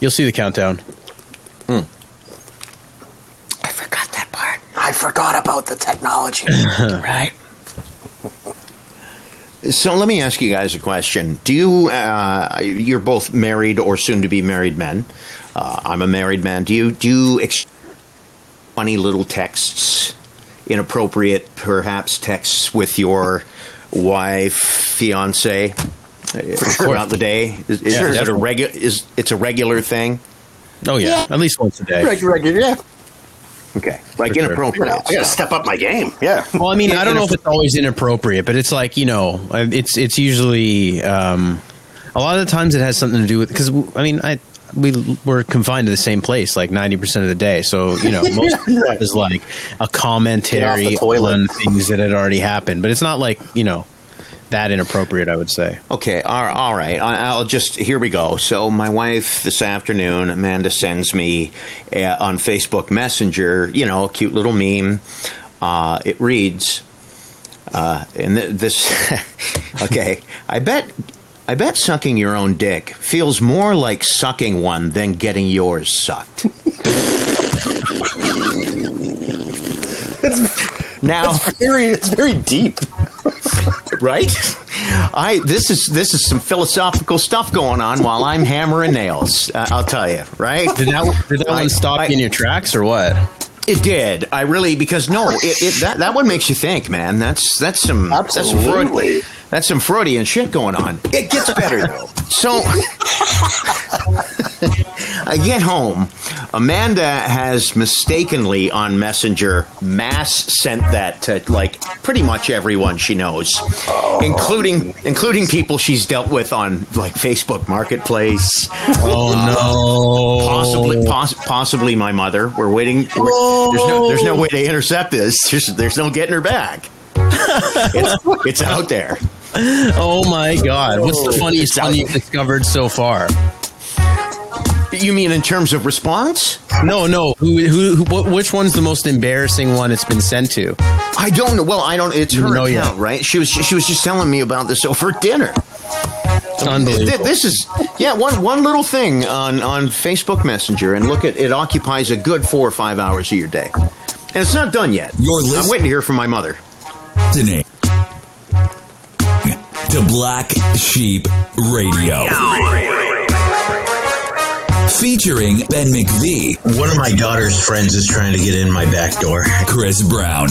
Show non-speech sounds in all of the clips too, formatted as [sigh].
You'll see the countdown. I forgot that part. I forgot about the technology. [laughs] right. So let me ask you guys a question. Do you, uh, you're both married or soon to be married men. Uh, I'm a married man. Do you, do you ex- funny little texts, inappropriate perhaps texts with your wife, fiance uh, throughout the day? Is, is, Yeah, is it a definitely. regular, is, it's a regular thing? Oh yeah, at least once a day. Regular, regular, yeah. Okay. Like For sure. inappropriate. I gotta step up my game. Yeah. Well, I mean, I don't know if it's always inappropriate, but it's like you know, it's it's usually um, a lot of the times it has something to do with because I mean, I we we're confined to the same place like ninety percent of the day, so you know, most [laughs] of it is like a commentary Get off the toilet. on things that had already happened, but it's not like you know that inappropriate. I would say. Okay, all all right. I- I'll just here we go. So my wife this afternoon, Amanda sends me uh, on Facebook Messenger, you know, a cute little meme. Uh, it reads, uh, and th- this. [laughs] okay, I bet. I bet sucking your own dick feels more like sucking one than getting yours sucked. [laughs] now, It's very, it's very deep. Right? I this is this is some philosophical stuff going on while I'm hammering nails. Uh, I'll tell you, right? Did that did that I- one stop I- you in your tracks or what? It did. I really because no, it, it that that one makes you think, man. That's that's some that's some Absolutely. Freud, that's some Freudian shit going on. It gets better though. So [laughs] I get home. Amanda has mistakenly on Messenger mass sent that to like pretty much everyone she knows, including including people she's dealt with on like Facebook Marketplace. Oh uh, no! Possibly, poss- possibly my mother. We're waiting. we're- there's no, there's no way to intercept this. [laughs] There's, there's no getting her back. it's, it's out there. Oh my god! What's the funniest one you've discovered so far? You mean in terms of response? No, no. Who, who, who, wh- which one's the most embarrassing one it's been sent to? I don't know. Well, I don't. It's her know account, yet. right? She was she was just telling me about this over dinner. Th- Unbelievable. This is yeah one one little thing on on Facebook Messenger, and look at it occupies a good four or five hours of your day, and it's not done yet. You're listening. I'm waiting to hear from my mother. listening to Black Sheep Radio. Featuring Ben McVee, One of my daughter's friends is trying to get in my back door. Chris Brown,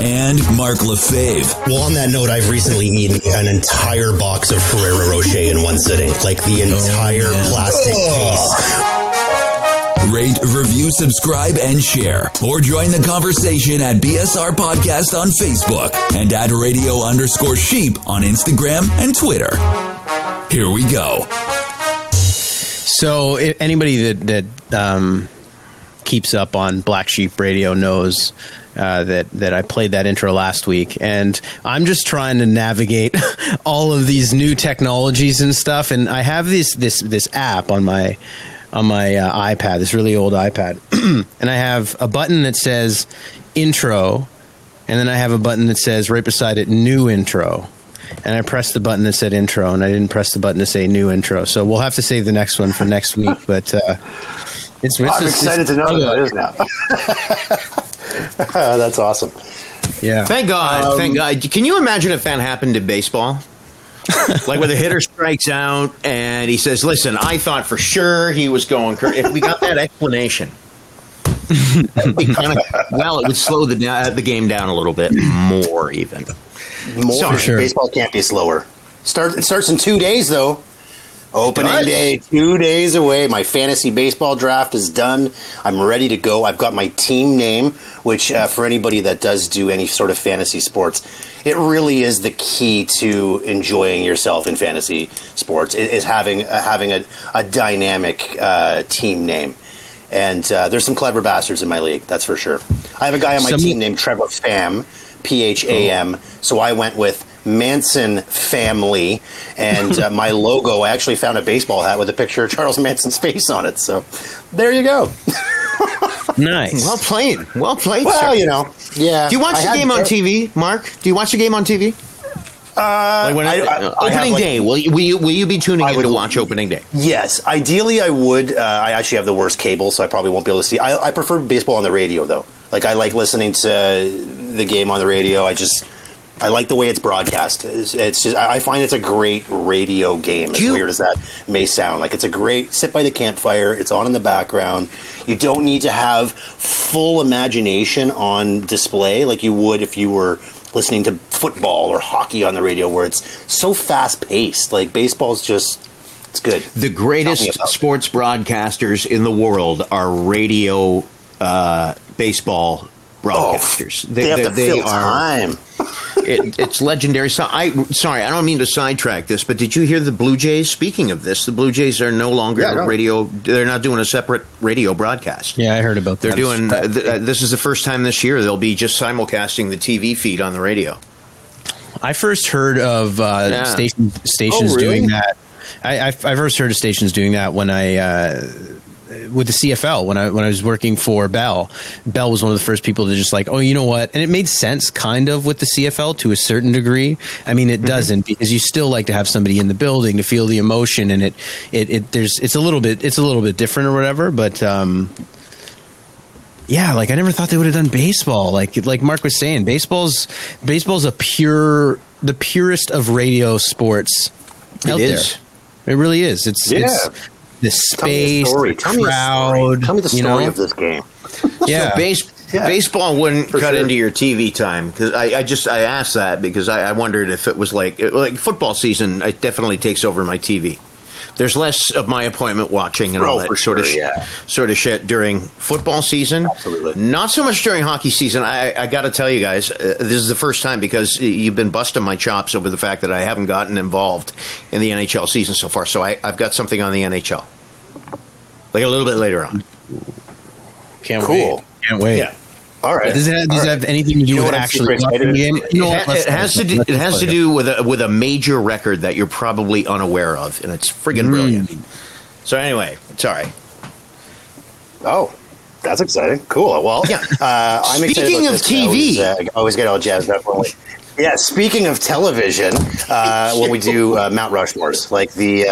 and Mark LaFave. Well, on that note, I've recently eaten an entire box of Ferrero Rocher in one sitting. Like the oh, entire plastic case. Rate, review, subscribe, and share. Or join the conversation at BSR Podcast on Facebook and at radio underscore sheep on Instagram and Twitter. Here we go. So, anybody that that um, keeps up on Black Sheep Radio knows uh, that that I played that intro last week, and I'm just trying to navigate [laughs] all of these new technologies and stuff. And I have this this this app on my on my uh, iPad, this really old iPad, [clears throat] and I have a button that says intro, and then I have a button that says right beside it new intro. And I pressed the button that said intro, and I didn't press the button to say new intro. So we'll have to save the next one for next week. [laughs] But uh, it's, it's I'm just- excited to know it's- what that is now. [laughs] That's awesome. Yeah. Thank God. thank God. Can you imagine if that happened in baseball? [laughs] like where the hitter strikes out and he says, "Listen, I thought for sure he was going." Cur-. If we got that explanation, that'd be kind of well, it would slow the uh, the game down a little bit more, even. More Sorry. Sure. baseball can't be slower. Start it starts in two days though. Opening day, two days away. My fantasy baseball draft is done. I'm ready to go. I've got my team name, which uh, for anybody that does do any sort of fantasy sports, it really is the key to enjoying yourself in fantasy sports. Is having uh, having a, a dynamic uh, team name. And uh, there's some clever bastards in my league, that's for sure. I have a guy on my team named Trevor Pham, P H A M. So I went with Manson family, and uh, my [laughs] logo. I actually found a baseball hat with a picture of Charles Manson's face on it. So there you go. [laughs] Nice. Well played. Well played. Well, sir. you know, yeah. Do you watch I the game on TV, Mark? Do you watch the game on TV? like when I- I- I opening like- day, will you, will you will you be tuning I in would- to watch opening day? Yes, ideally I would. Uh, I actually have the worst cable, so I probably won't be able to see. I, I prefer baseball on the radio, though. Like I like listening to the game on the radio. I just I like the way it's broadcast. It's, it's just I find it's a great radio game. As you- weird as that may sound, like it's a great sit by the campfire. It's on in the background. You don't need to have full imagination on display like you would if you were listening to football or hockey on the radio, where it's so fast paced. Like baseball's just it's good. The greatest it. sports broadcasters in the world are radio uh, baseball broadcasters. Oh, they, have to fill are. time. [laughs] It, it's legendary. So I sorry, I don't mean to sidetrack this, but did you hear the Blue Jays? Speaking of this, the Blue Jays are no longer Yeah, no. radio. They're not doing a separate radio broadcast. Yeah, I heard about that. They're doing. Uh, th- uh, this is the first time this year they'll be just simulcasting the TV feed on the radio. I first heard of uh, Yeah. station, stations Oh, really? doing that. I, I, I first heard of stations doing that when I uh, with the CFL when I when I was working for Bell. Bell was one of the first people to just like, oh, you know what? And it made sense kind of with the CFL to a certain degree. I mean, it Mm-hmm. doesn't because you still like to have somebody in the building to feel the emotion, and it it, it there's it's a little bit it's a little bit different or whatever, but. um yeah, like I never thought they would have done baseball. Like like Mark was saying, baseball's baseball's a pure the purest of radio sports out is. there. It really is. It's Yeah. it's the Tell me space, story. the Tell me a crowd. Tell me the you story know? of this game. [laughs] Yeah, So base, Yeah. baseball wouldn't For cut sure. into your TV time because I, I just I asked that because I, I wondered if it was like like football season. It definitely takes over my TV. There's less of my appointment watching and all Oh, that for sort of sh- yeah. sort of shit during football season. Absolutely. Not so much during hockey season. I, I got to tell you guys, uh, this is the first time because you've been busting my chops over the fact that I haven't gotten involved in the NHL season so far. So I, I've got something on the NHL, like a little bit later on. can't Cool. wait. Can't wait. Yeah. All right. Does it, have, does All it right. have anything to do You know with what actually super the game? You know it, what? Let's- it has to do. It has to do with a with a major record that you're probably unaware of, and it's friggin' brilliant. So anyway, sorry. Oh, that's exciting. Cool. Well, Yeah. uh, I'm excited Speaking about of this. I always, TV. uh, I always get all jazzed up when we. Yeah, speaking of television, uh, when we do uh, Mount Rushmores, like the.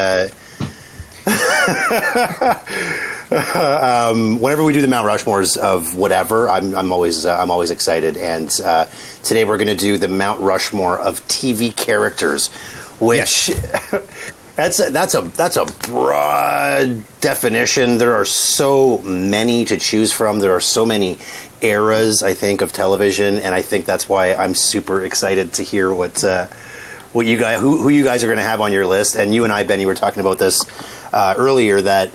[laughs] [laughs] Um, whenever we do the Mount Rushmores of whatever, I'm, I'm always uh, I'm always excited. And uh, today we're going to do the Mount Rushmore of TV characters, which [laughs] that's a, that's a that's a broad definition. There are so many to choose from. There are so many eras, I think, of television, and I think that's why I'm super excited to hear what. Uh, what you guys, who, who you guys are going to have on your list, and you and I, Benny, were talking about this uh, earlier. That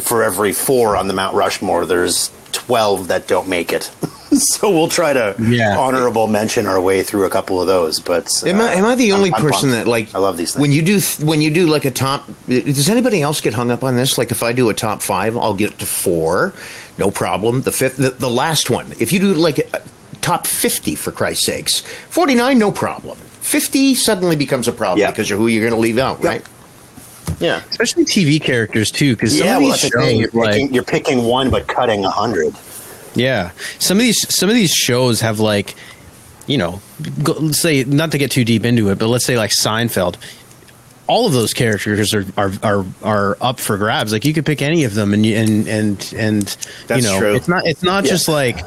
for every four on the Mount Rushmore, there's twelve that don't make it. [laughs] so we'll try to Yeah. honorable mention our way through a couple of those. But uh, Am I, am I the I'm- only I'm person pumped. that like? I love these things. When you do when you do like a top, does anybody else get hung up on this? Like if I do a top five, I'll get to four, no problem. The fifth, the, the last one. If you do like a top fifty, for Christ's sakes, forty nine, no problem. Fifty suddenly becomes a problem Yeah. because of who you're going to leave out, right? Yeah. Especially TV characters too, because some yeah, of well, these that's the thing. shows, You're like, picking, you're picking one, but cutting a hundred. Yeah, some of these some of these shows have like, you know, go, let's say not to get too deep into it, but let's say like Seinfeld. All of those characters are are are, are up for grabs. Like you could pick any of them, and you, and and and That's you know, true. it's not it's not Yeah. just like.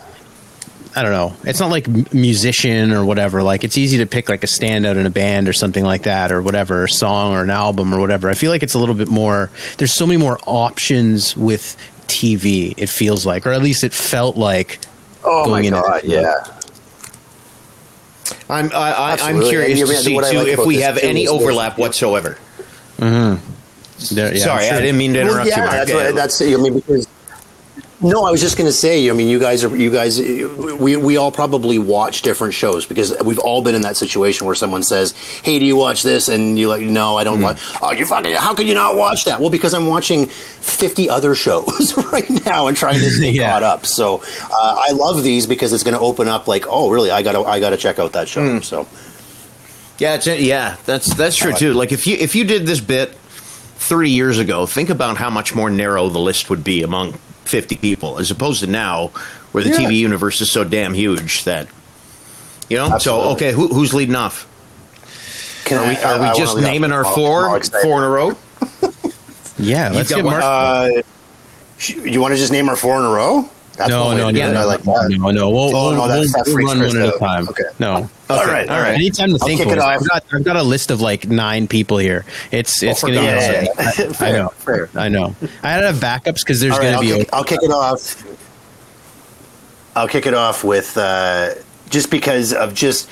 I don't know. It's not like musician or whatever. Like it's easy to pick like a standout in a band or something like that or whatever, a song or an album or whatever. I feel like it's a little bit more. There's so many more options with TV. It feels like, or at least it felt like. Oh Going my into god! Yeah. I'm I, I, I'm curious to see what too like if we have too any is there's- overlap whatsoever. Mm-hmm. There, yeah, Sorry, I'm I didn't mean to interrupt Well, yeah, you. Mark. that's what, that's. I mean, because no, I was just going to say. I mean, you guys are you guys. We we all probably watch different shows because we've all been in that situation where someone says, "Hey, do you watch this?" And you're like, "No, I don't Hmm. watch." Oh, you fucking! How could you not watch that? Well, because I'm watching fifty other shows [laughs] right now and trying to [laughs] stay Yeah. caught up. So uh, I love these because it's going to open up. Like, oh, really? I got to I got to check out that show. Hmm. So Yeah, it's, yeah, that's that's true too. Like if you if you did this bit thirty years ago, think about how much more narrow the list would be among fifty people, as opposed to now, where the Yeah. TV universe is so damn huge that you know. Absolutely. So okay, who, who's leading off? Can Are we, I- are we I just naming our four four in a row? [laughs] Yeah, let's get Mark. Uh, you want to just name our four in a row? That's no, no, no, no, like that. no, no. We'll, Oh, we'll, no, that's- we'll- we'll run one at a time. Okay. No. All right, all right. Anytime to think kick it it. off. I've got, I've got a list of like nine people here. It's it's for gonna be. God's Yeah, yeah, yeah. I know. fair. I know. I had to have backups because there's right, gonna I'll be. kick, I'll kick it off. I'll kick it off with uh, just because of just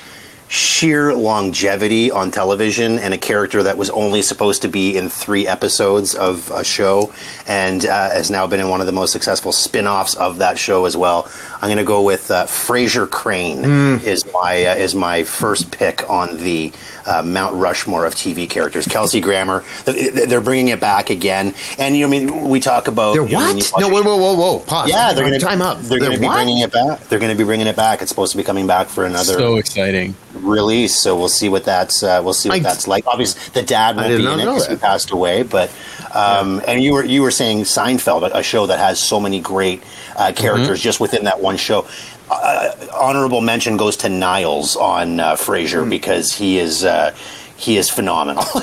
sheer longevity on television and a character that was only supposed to be in three episodes of a show and uh, has now been in one of the most successful spin-offs of that show as well. I'm going to go with uh, Frasier Crane is my uh, is my first pick on the uh, Mount Rushmore of TV characters. Kelsey Grammer, th- th- they're bringing it back again, and you know, I mean, we talk about They're you know, what? No, whoa, whoa, whoa, whoa! Pause. yeah, they're going to time up. They're, going to be what? bringing it back. They're going to be bringing it back. It's supposed to be coming back for another so exciting. release. So we'll see what that's uh, we'll see what I- that's like. Obviously, the dad won't be in it because he passed away. But um, and you were you were saying Seinfeld, a- a show that has so many great uh, characters Mm-hmm. just within that one show. Uh, honorable mention goes to Niles on uh, Frasier Hmm. because he is. Uh, he is phenomenal. [laughs]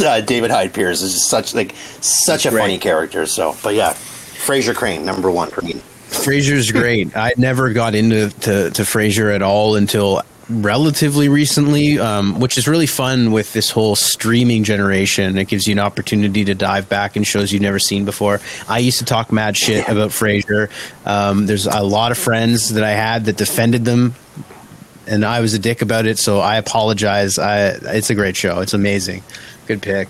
Uh, David Hyde Pierce is such like such a Great. funny character. So, but yeah, Frasier Crane, number one for me. Frasier's great. I never got into to, to Frasier at all until relatively recently, um, which is really fun with this whole streaming generation. It gives you an opportunity to dive back in shows you've never seen before. I used to talk mad shit about Frasier. Um, there's a lot of friends that I had that defended them, and I was a dick about it. So I apologize. I, it's a great show. It's amazing. Good pick.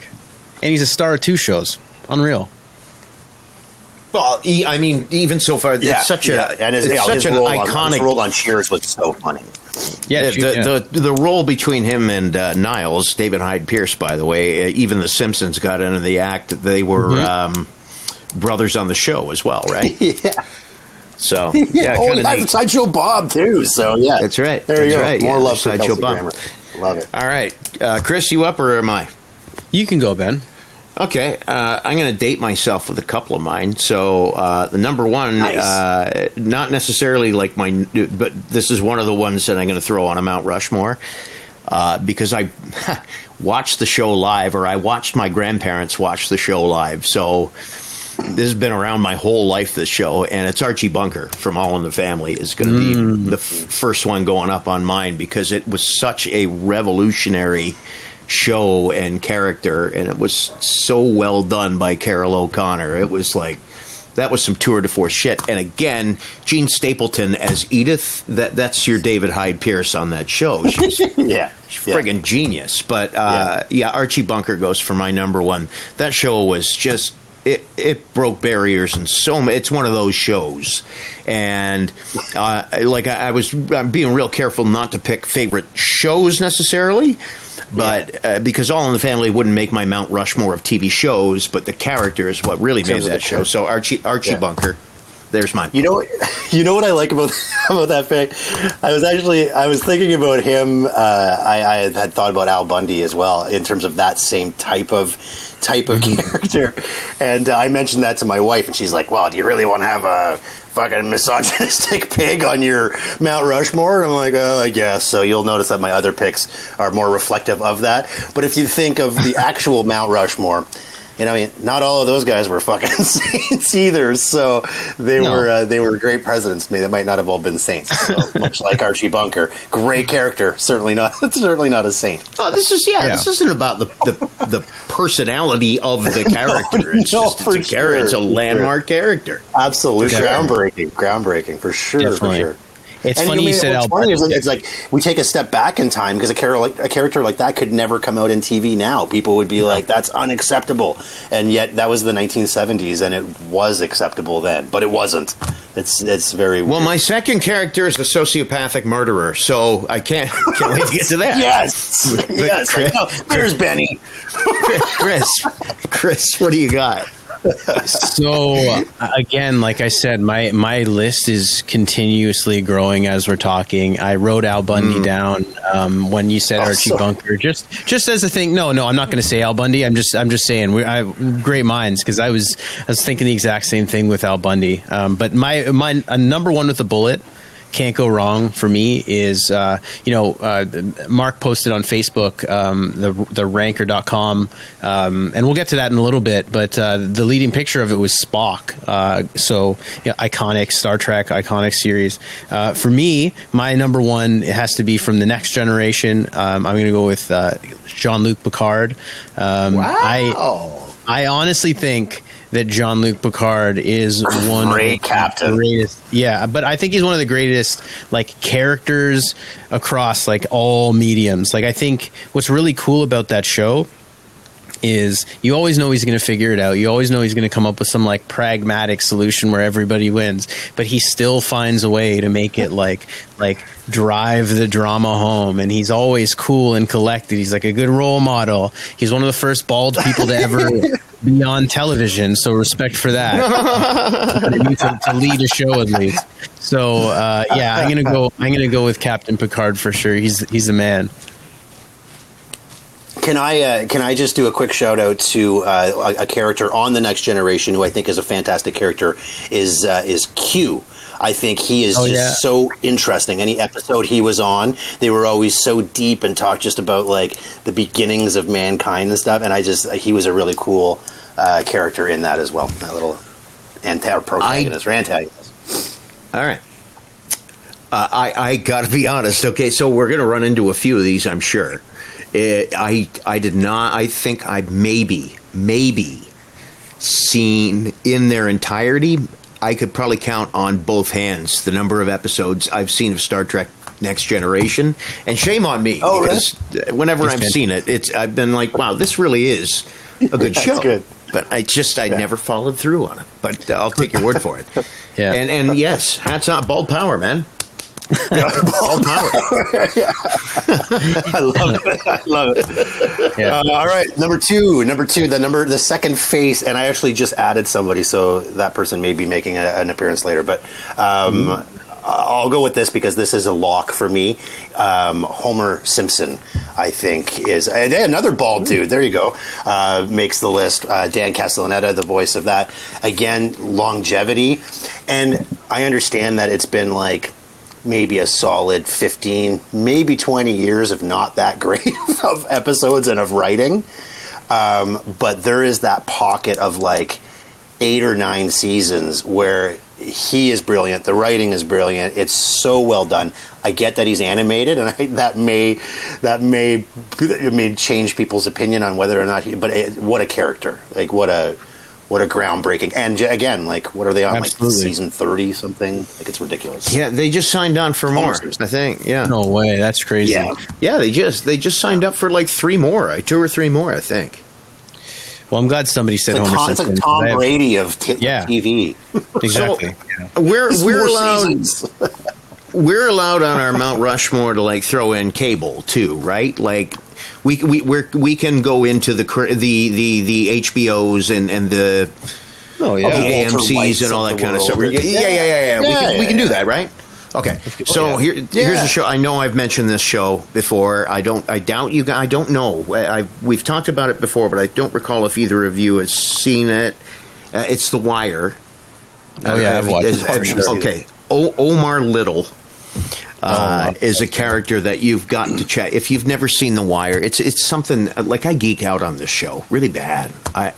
And he's a star of two shows. Unreal. Well, e- I mean, even so far, it's such a yeah, and his, it's yeah, such his an role on, his iconic role on Cheers was so funny. Yeah, the, yeah. the, the the role between him and uh, Niles, David Hyde Pierce, by the way, uh, even The Simpsons got into the act. They were Mm-hmm. um, brothers on the show as well, right? [laughs] Yeah. So [laughs] yeah, oh, kinda yeah. Sideshow Bob too. So yeah, That's right. There you That's go. right. More Yeah, love for Sideshow Bob. Grammer. Love it. All right, uh, Chris, you up or am I? you can go, Ben. Okay, uh, I'm going to date myself with a couple of mine. So uh, the number one, Nice. uh, not necessarily like my, but this is one of the ones that I'm going to throw on a Mount Rushmore uh, because I [laughs] watched the show live, or I watched my grandparents watch the show live. So this has been around my whole life. This show, and it's Archie Bunker from All in the Family is going to be the f- first one going up on mine because it was such a revolutionary show and character, and it was so well done by Carroll O'Connor. It was like that was some tour de force shit. And again, Jean Stapleton as Edith. That that's your David Hyde Pierce on that show. [laughs] She's Yeah, yeah. friggin' genius. But uh, yeah. Archie Bunker goes for my number one. That show was just it. It broke barriers and so. It's one of those shows, and uh, like I, I was, I'm being real careful not to pick favorite shows necessarily. But uh, because All in the Family wouldn't make my Mount Rushmore of TV shows, but the character is what really made that show. So Archie Archie Yeah. Bunker, there's mine. You know, what- [laughs] you know what I like about [laughs] about that pick. I was actually I was thinking about him. Uh, I, I had thought about Al Bundy as well in terms of that same type of type of [laughs] character, and uh, I mentioned that to my wife, and she's like, "Well, do you really want to have a fucking misogynistic [laughs] pig on your Mount Rushmore?" And I'm like, "Oh, I guess." So you'll notice that my other picks are more reflective of that. But if you think of the [laughs] actual Mount Rushmore. You know, I mean, not all of those guys were fucking [laughs] saints either. So they No. were uh, they were great presidents. to me. They might not have all been saints. So, [laughs] much like Archie Bunker, great character. Certainly not. [laughs] Certainly not a saint. Oh, this is yeah, Yeah. This isn't about the, the the personality of the character. It's no, just it's for a character. It's a sure. landmark character. Absolutely Yeah. groundbreaking. Groundbreaking for sure. Definitely. For sure. It's And funny you mean, said what's Al funny is it's like we take a step back in time because a character like a character like that could never come out in TV now. People would be like, "That's unacceptable," and yet that was the 1970s, and it was acceptable then, but it wasn't. It's it's very Well, weird. my second character is a sociopathic murderer, so I can't [laughs] can't wait to get to that. yes, yes. I know. There's Benny. Chris, Chris, what do you got? So again, like I said, my my list is continuously growing as we're talking. I wrote Al Bundy down um, when you said Oh, Archie Bunker, just just as a thing. No, no, I'm not going to say Al Bundy. I'm just I'm just saying we I great minds because I was I was thinking the exact same thing with Al Bundy. Um, but my my uh, number one with a bullet can't go wrong for me is uh, you know uh, Mark posted on Facebook um, the the ranker.com um, and we'll get to that in a little bit but uh, the leading picture of it was Spock uh, so you know, iconic Star Trek iconic series. Uh, for me my number one it has to be from the next generation. Um, I'm going to go with uh, Jean-Luc Picard. Um, Wow. I I honestly think that Jean Luc Picard is one Great of the captain. greatest. Yeah, but I think he's one of the greatest like characters across like all mediums. Like I think what's really cool about that show is you always know he's going to figure it out. You always know he's going to come up with some like pragmatic solution where everybody wins, but he still finds a way to make it like like drive the drama home and he's always cool and collected. He's like a good role model. He's one of the first bald people to ever [laughs] be on television, so respect for that. to, to lead a show at least. So uh, yeah, I'm gonna go. I'm gonna go with Captain Picard for sure. He's he's the man. Can I uh, can I just do a quick shout out to uh, a, a character on the Next Generation who I think is a fantastic character is uh, is Q. I think he is Oh, just yeah. so interesting. Any episode he was on, they were always so deep and talked just about like the beginnings of mankind and stuff. And I just he was a really cool uh, character in that as well. That little anti protagonist or antagonist. All right. Uh, I I got to be honest. Okay, so we're going to run into a few of these, I'm sure. Uh, I I did not. I think I maybe maybe seen in their entirety. I could probably count on both hands the number of episodes I've seen of Star Trek Next Generation, and shame on me Oh, really? because whenever I've good. seen it, it's I've been like, wow, this really is a good [laughs] That's show. good. But I just I never followed through on it. But uh, I'll take your word for it. [laughs] Yeah. And and yes, hats off, bald power, man. [laughs] Bald power. [laughs] I love it. I love it. Yeah. Uh, all right, number two, number two, the number, the second face, and I actually just added somebody, so that person may be making a, an appearance later. But um, I'll go with this because this is a lock for me. Um, Homer Simpson, I think, is and another bald dude. There you go. Uh, makes the list. Uh, Dan Castellaneta, the voice of that. Again, longevity, and I understand that it's been like maybe a solid 15 maybe 20 years of not that great [laughs] of episodes and of writing. Um, but there is that pocket of like eight or nine seasons where he is brilliant the writing is brilliant it's so well done. I get that he's animated and [laughs] I, that may that may it may change people's opinion on whether or not he, but it, what a character. Like what a what a groundbreaking and again like what are they on Absolutely. like season 30 something like it's ridiculous Yeah, they just signed on for more. Almost. I think. Yeah. No way. That's crazy. Yeah. Yeah, they just they just signed up for like three more, uh, two or three more, I think. Well, I'm glad somebody said It's like, Homer Tom, it's Simpson. like Tom I have- Brady of t- Yeah. TV. [laughs] Exactly. Yeah. We're we're allowed [laughs] we're allowed on our Mount Rushmore to like throw in cable too, right? Like we we we're, we can go into the the the the HBOs and and the Oh the yeah. Walter AMC's Whites and all that the kind of stuff. world. Yeah, yeah, yeah, yeah. yeah. we Yeah, can, we yeah, can do that, right? Okay. So here, here's Yeah. a show. I know I've mentioned this show before. I don't. I doubt you. guys I don't know. I, I we've talked about it before, but I don't recall if either of you has seen it. Uh, it's The Wire. Oh, yeah, I've watched it. Okay. O- Omar Little. Oh, Uh, is a character that you've gotten to check. If you've never seen The Wire, it's it's something like I geek out on this show really bad. I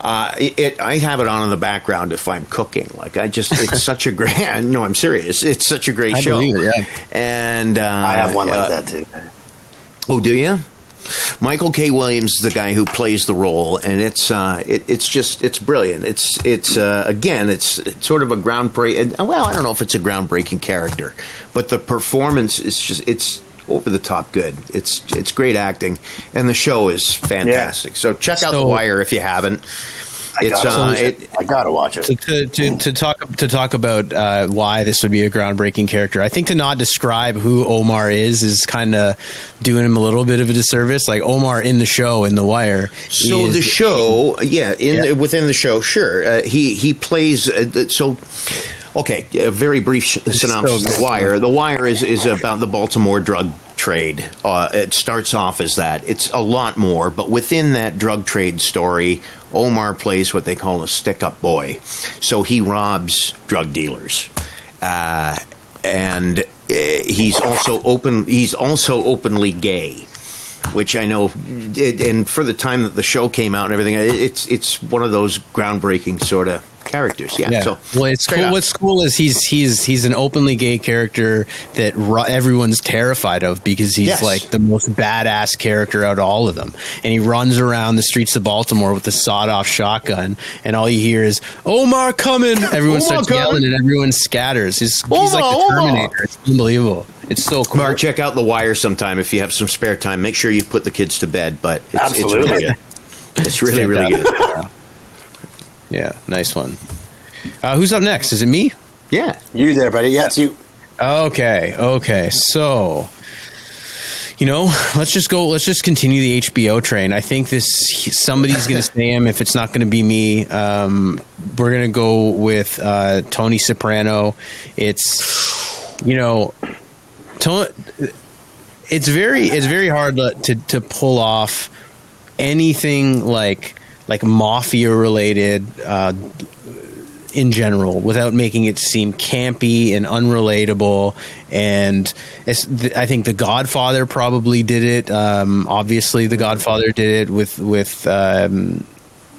uh, it, it I have it on in the background if I'm cooking. Like I just it's [laughs] such a great. [laughs] No, I'm serious. It's such a great I show. it, yeah. And uh, I have one like uh, that too. Oh, do you? Michael K. Williams is the guy who plays the role, and it's uh, it, it's just it's brilliant. It's it's uh, again it's, it's sort of a groundbreaking. Well, I don't know if it's a groundbreaking character, but the performance is just it's over the top good. It's it's great acting, and the show is fantastic. So check out So- The Wire if you haven't. I It's uh, watch it. I gotta watch it. to, to, to, talk to talk about uh, why this would be a groundbreaking character. I think to not describe who Omar is is kind of doing him a little bit of a disservice. Like Omar in the show in The Wire. So is- the show, yeah, in Yeah. within the show, sure. Uh, he he plays. Uh, so, okay, a very brief synopsis. so of the Wire. The Wire is is about the Baltimore drug trade. Uh, it starts off as that. It's a lot more, but within that drug trade story, Omar plays what they call a stick-up boy. So he robs drug dealers. Uh, and uh, he's also open. He's also openly gay, which I know. It, and for the time that the show came out and everything, it- it's it's one of those groundbreaking sort of characters. Yeah. Yeah. So well, it's cool. up. What's cool is he's he's he's an openly gay character that ru- everyone's terrified of because he's Yes. like the most badass character out of all of them, and he runs around the streets of Baltimore with a sawed-off shotgun, and all you hear is "Omar coming!" Everyone Omar starts coming. yelling, and everyone scatters. He's, he's like the Omar. Terminator. It's unbelievable. It's so cool. Mark, check out The Wire sometime if you have some spare time. Make sure you put the kids to bed, but it's, it's Absolutely. really good. It's really, really good. Yeah, nice one. Uh, who's up next? Is it me? Yeah. You there, buddy? Yes, you. Okay, okay. So, you know, let's just go. Let's just continue the HBO train. I think this somebody's going to say him. If it's not going to be me, um, we're going to go with uh, Tony Soprano. It's you know, Tony. It's very it's very hard to, to pull off anything like like mafia related uh, in general without making it seem campy and unrelatable. And th- I think The Godfather probably did it. Um, obviously, The Godfather did it with with. Um,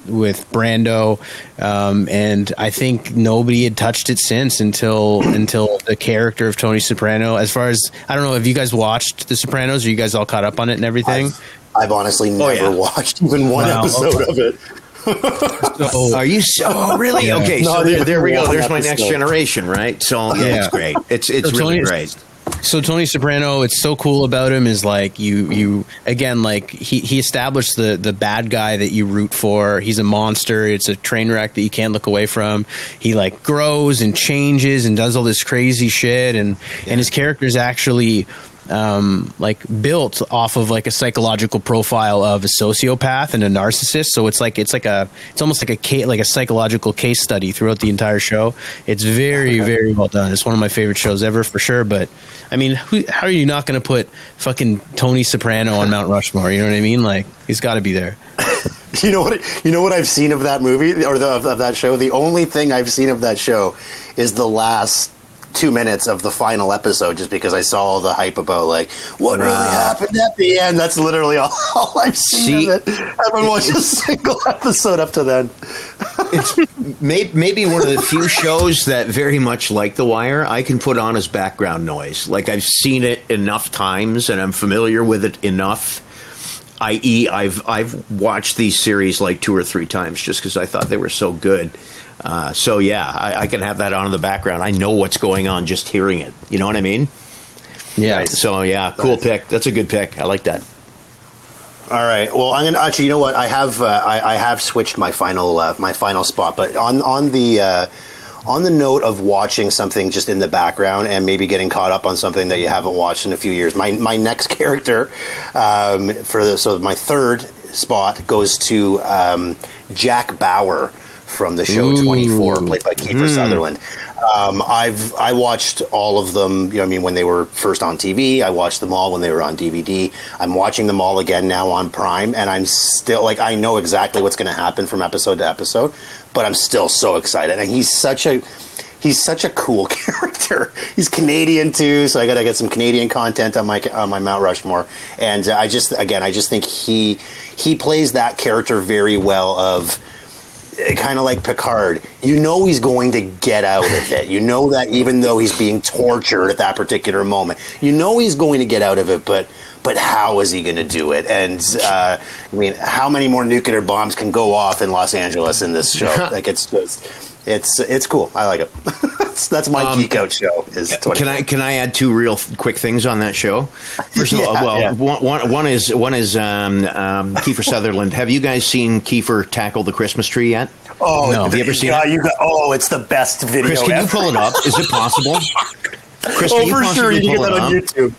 with Brando, um, and I think nobody had touched it since until until the character of Tony Soprano. As far as I don't know, have you guys watched The Sopranos? Are you guys all caught up on it and everything? I've, I've honestly oh, never yeah. watched even one Wow, episode of it. So- Are you so oh, [laughs] really Yeah. okay? So there, there we go. one There's my next generation, right? So yeah, Yeah. it's great. It's it's So really Tony's- great. so Tony Soprano, it's so cool about him is like you you again like he he established the the bad guy that you root for. He's a monster. It's a train wreck that you can't look away from. He like grows and changes and does all this crazy shit and and his character's actually um like built off of like a psychological profile of a sociopath and a narcissist. So it's like it's like a it's almost like a ca- like a psychological case study throughout the entire show. It's very very well done. It's one of my favorite shows ever for sure. But i mean who, how are you not going to put fucking tony soprano on mount rushmore? You know what i mean? Like he's got to be there. [laughs] You know what? You know what I've seen of that movie or the, of, of that show. The only thing I've seen of that show is the last two minutes of the final episode, just because I saw all the hype about like what really happened at the end. That's literally all, [laughs] all I've seen See- of it. I haven't watched a single [laughs] episode up to then. It's may, maybe one of the few shows that very much like The Wire I can put on as background noise. Like I've seen it enough times and I'm familiar with it enough. I.e., I've I've watched these series like two or three times just because I thought they were so good. Uh, so yeah, I, I can have that on in the background. I know what's going on just hearing it. You know what I mean? yeah So yeah, cool pick. That's a good pick. I like that. All right. Well, I'm gonna actually. You know what? I have uh, I, I have switched my final uh, my final spot, but on on the uh, on the note of watching something just in the background and maybe getting caught up on something that you haven't watched in a few years. My my next [laughs] character um, for the, so my third spot goes to um, Jack Bauer from the show Ooh. 24, played by Kiefer Sutherland. Um, I've I watched all of them. You know, I mean, when they were first on TV, I watched them all when they were on DVD. I'm watching them all again now on Prime, and I'm still like I know exactly what's going to happen from episode to episode, but I'm still so excited. And he's such a he's such a cool [laughs] character. He's Canadian too, so I got to get some Canadian content on my on my Mount Rushmore. And uh, I just again, I just think he he plays that character very well. Of kind of like Picard. You know he's going to get out of it. You know that even though he's being tortured at that particular moment, you know he's going to get out of it. But but how is he going to do it? And uh, I mean, how many more nuclear bombs can go off in Los Angeles in this show? [laughs] like it's just. It's it's cool. I like it. [laughs] that's, that's my Um, geek out show. Is 20. Can I can I add two real quick things on that show? First of all, [laughs] well, yeah. one, one, one is one is um, um, Kiefer Sutherland. Have you guys seen Kiefer tackle the Christmas tree yet? Oh, No. Have you ever seen yeah, it? You got, oh, it's the best video. Chris, can you pull it up? [laughs] Is it possible? Chris, Oh, can you for sure. You can get that on up? YouTube.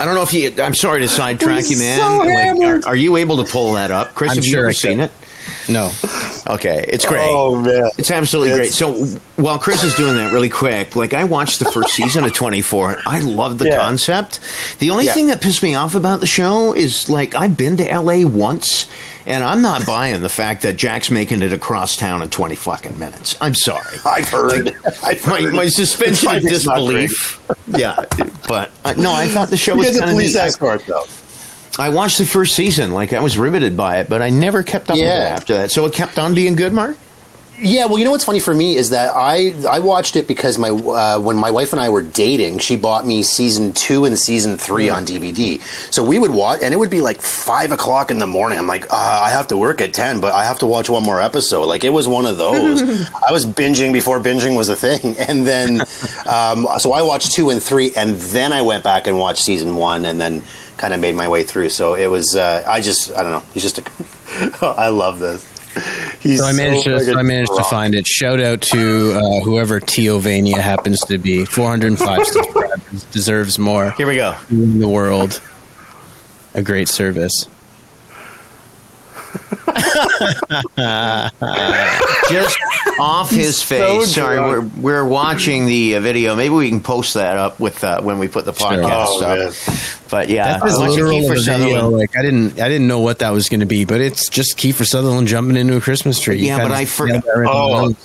I don't know if you. I'm sorry to sidetrack He's you, man. so Like, are, are you able to pull that up, Chris? I'm have sure you I ever seen it? No Okay, it's great. Oh, man. It's absolutely It's- great. So while Chris is doing that really quick, like I watched the first season of 24. I love the Yeah. concept. The only Yeah. thing that pissed me off about the show is like I've been to LA once and I'm not buying the fact that Jack's making it across town in 20 fucking minutes. I'm sorry. I've heard. [laughs] I've My, heard. my suspension of It's not great. disbelief. Yeah, but uh, no, I thought the show was kind of police neat. I- escort though. I watched the first season, like I was riveted by it, but I never kept up with it after that. So it kept on being good, Mark. Yeah, well, you know what's funny for me is that I I watched it because my uh, when my wife and I were dating, she bought me season two and season three on DVD. So we would watch, and it would be like five o'clock in the morning. I'm like, uh, I have to work at ten, but I have to watch one more episode. Like it was one of those. [laughs] I was binging before binging was a thing, [laughs] and then um, so I watched two and three, and then I went back and watched season one, and then kind of made my way through. So it was. Uh, I just I don't know. He's just a. [laughs] I love this. He's So I managed so to so I managed to find it. Shout out to uh, whoever Teovania happens to be. 405 [laughs] subscribers deserves more Here we go. in the world. A great service. [laughs] just off his face. so Sorry, we're we're watching the uh, video. Maybe we can post that up with uh, when we put the podcast Oh, up. man. But yeah, That's as watching literal Kiefer video. Sutherland. Like I didn't I didn't know what that was going to be, but it's just Kiefer Sutherland jumping into a Christmas tree. You Yeah, but I for- nailed that right on the Oh.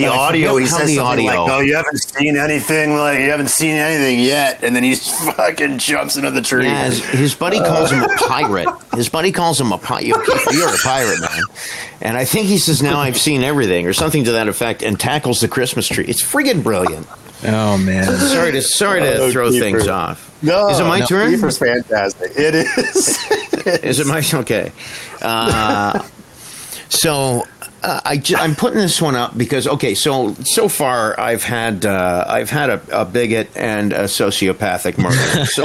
Nose. the But audio. He forget says the something audio- like, "No, you haven't seen anything. Like you haven't seen anything yet," and then he [laughs] fucking jumps into the tree. Yeah, his, his buddy calls him a [laughs] pirate. His buddy calls him a pirate. You're a pirate, man. And I think he says, "Now I've seen everything," or something to that effect, and tackles the Christmas tree. It's friggin' brilliant. Oh man. Sorry to sorry to Oh, throw Kiefer. things off. no, is it my no, turn? Kiefer's fantastic. It is. [laughs] Is it my okay? Uh, so uh, I I'm putting this one up because okay, so so far I've had uh, I've had a, a bigot and a sociopathic murderer. [laughs] So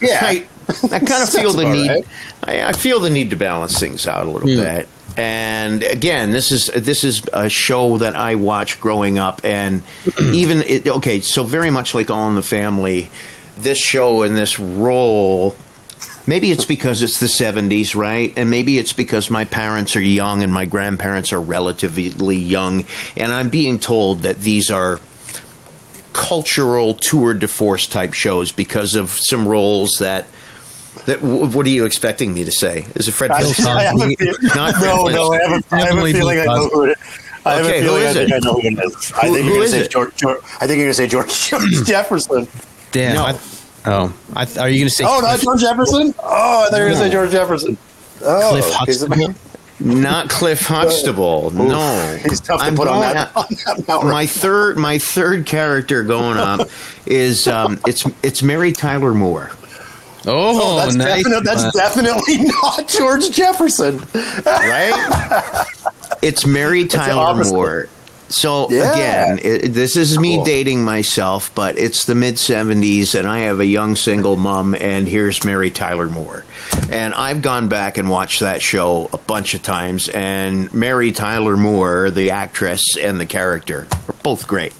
Yeah. I, I kind of [laughs] feel the need. right. I, I feel the need to balance things out a little bit. And again, this is this is a show that I watched growing up, and even it, okay, so very much like All in the Family, this show and this role Maybe it's because it's the 70s, right? And maybe it's because my parents are young and my grandparents are relatively young. And I'm being told that these are cultural tour de force type shows because of some roles that. That, what are you expecting me to say? Is it Fred I, Phillips? [laughs] I have Not [laughs] no, Fred no. I have a, I have a feeling I know who it. I have Okay, a feeling I think it? I know who it is. I think who you're going to say? George, George. I think you're going to say George, George [laughs] Jefferson. Damn. No. I, oh, I, th- are you going to say? Oh, not George Jefferson. Oh, I thought you were going to say George Jefferson. Oh, Cliff Huxtable? Not Cliff [laughs] Huxtable. No, He's tough to I'm put on going that, on that my third my third character going up [laughs] is um, it's it's Mary Tyler Moore. Oh, that's, nice. definite, that's definitely [laughs] not George Jefferson. right? it's Mary Tyler opposite. Moore. So Yeah. again, it, this is me dating myself, but it's the mid '70s, and I have a young single mom, and here's Mary Tyler Moore, and I've gone back and watched that show a bunch of times, and Mary Tyler Moore, the actress and the character, are both great.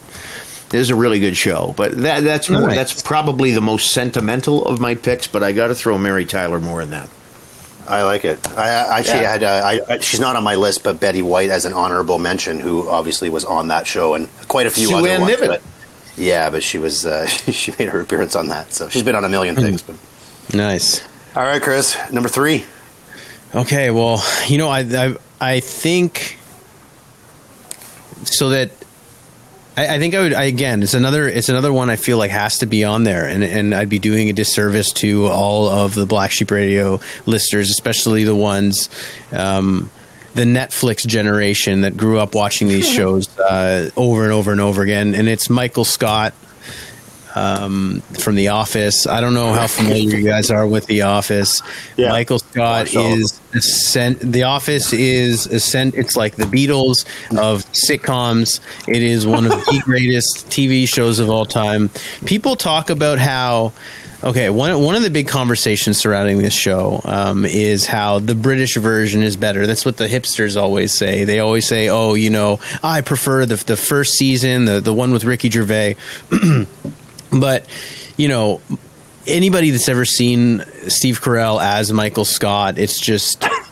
It is a really good show, but that, that's more, Nice. that's probably the most sentimental of my picks. But I got to throw Mary Tyler Moore in that. I like it. I I actually Yeah. had. Uh, I, she's not on my list, but Betty White as an honorable mention, who obviously was on that show and quite a few Sue other Ann ones. But- yeah, but she was. Uh, [laughs] she made her appearance on that, so she's been on a million things. But nice. all right, Chris, number three. Okay, well, you know, I I, I think so that I, I think I would I, again. It's another it's another one I feel like has to be on there, and and I'd be doing a disservice to all of the Black Sheep Radio listeners, especially the ones. Um, the Netflix generation that grew up watching these [laughs] shows uh, over and over and over again, and it's Michael Scott um, from The Office. I don't know how familiar you guys are with The Office. Yeah. Michael Scott is ascent. The Office is ascent. It's like the Beatles of sitcoms. It is one of the [laughs] greatest TV shows of all time. People talk about how. Okay, one one of the big conversations surrounding this show um, is how the British version is better. That's what the hipsters always say. They always say, "Oh, you know, I prefer the the first season, the the one with Ricky Gervais." [clears throat] but you know anybody that's ever seen steve carell as michael scott it's just [laughs]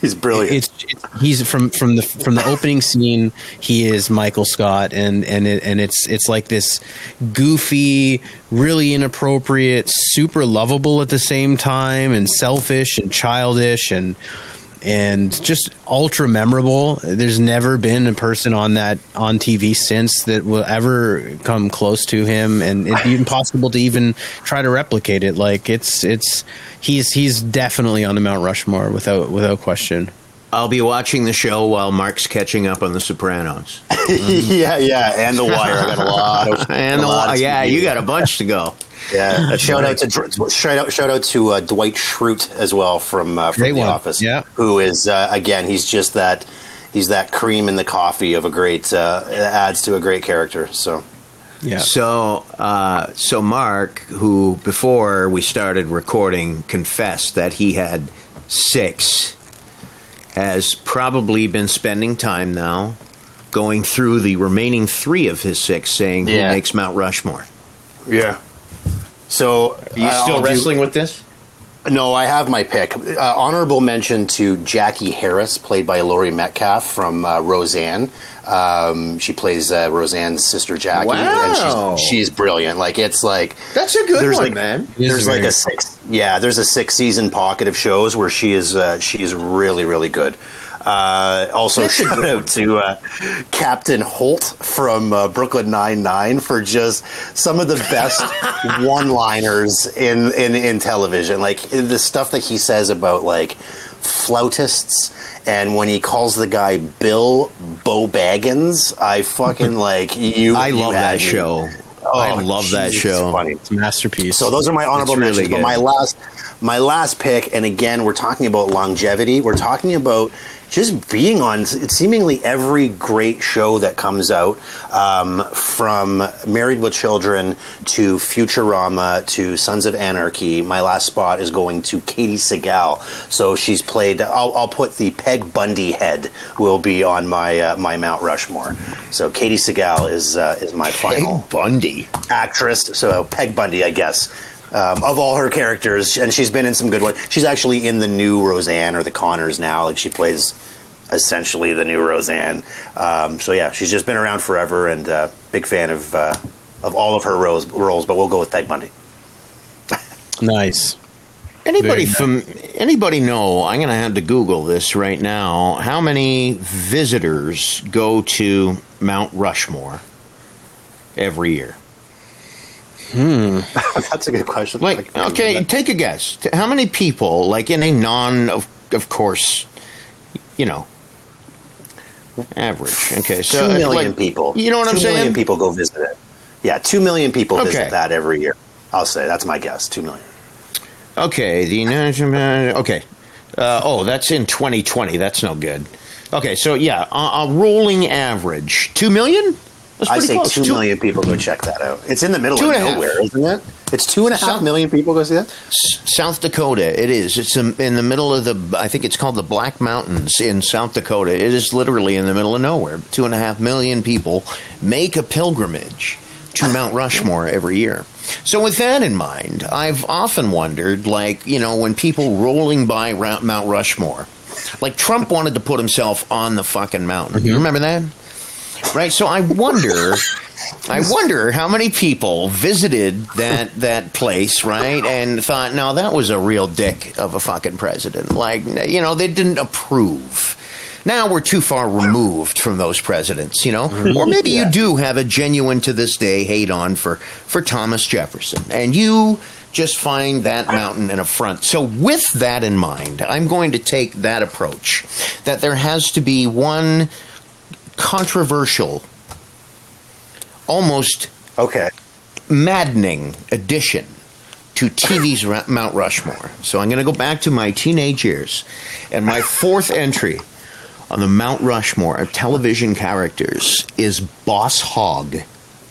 He's brilliant. It's, it's he's from from the from the opening scene. He is Michael Scott, and and it, and it's it's like this goofy, really inappropriate, super lovable at the same time, and selfish and childish and and just ultra memorable. There's never been a person on that on TV since that will ever come close to him, and it'd be impossible to even try to replicate it. Like it's it's he's he's definitely on the Mount Rushmore without without question. I'll be watching the show while Mark's catching up on The Sopranos. [laughs] yeah, yeah, and the Wire. I got a lot of [laughs] And a the, lot of yeah, TV. you got a bunch to go. Yeah, [laughs] shout out to shout out shout out to uh, Dwight Schrute as well from uh, from Great The one. Office. Yeah. who is uh, again he's just that he's that cream in the coffee of a great uh, adds to a great character. So Yeah. So, uh, so Mark, who before we started recording confessed that he had six, has probably been spending time now going through the remaining three of his six, saying Yeah. who makes Mount Rushmore. yeah. So Are you uh, still I'll do- wrestling with this? No, I have my pick. Uh, honorable mention to Jackie Harris, played by Laurie Metcalf from uh, Roseanne. Um, she plays uh, Roseanne's sister Jackie, Wow. and she's she's brilliant. Like it's like That's a good there's one, like, man. There's like a six, yeah. There's a six season pocket of shows where she is uh, she is really really good. Uh, also, shout out to uh, Captain Holt from uh, Brooklyn Nine Nine for just some of the best [laughs] one-liners in, in in television. Like the stuff that he says about like flautists, and when he calls the guy Bill Bo Baggins, I fucking [laughs] like you. I love that show. Oh, I love that show. It's funny. It's a masterpiece. So those are my honorable It's really mentions. But my last, my last pick, and again, we're talking about longevity. We're talking about just being on seemingly every great show that comes out, um, from Married with Children to Futurama to Sons of Anarchy. My last spot is going to Katey Sagal. So she's played. I'll, I'll put the Peg Bundy head will be on my uh, my Mount Rushmore. So Katey Sagal is uh, is my final Bundy. actress. So Peg Bundy, I guess. Um, of all her characters, and she's been in some good ones. She's actually in the new Roseanne or the Connors now. Like she plays essentially the new Roseanne. Um, so yeah, she's just been around forever, and uh, big fan of uh, of all of her roles. Roles, but we'll go with Peg Bundy. nice. Anybody Very from anybody know? I'm going to have to Google this right now. How many visitors go to Mount Rushmore every year? [laughs] That's a good question. Like, okay, take a guess. How many people, like in a non, of, of course, you know, average? Okay, so two uh, million like- people. You know what I'm saying? million people go visit it. Yeah, two million people Okay. visit that every year. I'll say that's my guess. Two million. Okay, the. Okay, uh, oh, that's in 2020. That's no good. Okay, so yeah, a, a rolling average, two million. I say close. two million people go check that out. It's in the middle Two of nowhere, isn't it? It's two and a half million people go see that. South Dakota. It is. It's in in the middle of the. I think it's called the Black Mountains in South Dakota. It is literally in the middle of nowhere. Two and a half million people make a pilgrimage to [laughs] Mount Rushmore every year. So, with that in mind, I've often wondered, like you know, when people rolling by Mount Rushmore, like Trump wanted to put himself on the fucking mountain. You mm-hmm. remember that? Right. So I wonder. I wonder how many people visited that that place, right, and thought, "No, that was a real dick of a fucking president." Like, you know, they didn't approve. Now we're too far removed from those presidents, you know, mm-hmm. or maybe you do have a genuine to this day hate on for for Thomas Jefferson, and you just find that mountain an affront. So, with that in mind, I'm going to take that approach that there has to be one controversial, almost Okay. maddening addition to TV's Mount Rushmore. So I'm going to go back to my teenage years, and my fourth entry on the Mount Rushmore of television characters is Boss Hogg.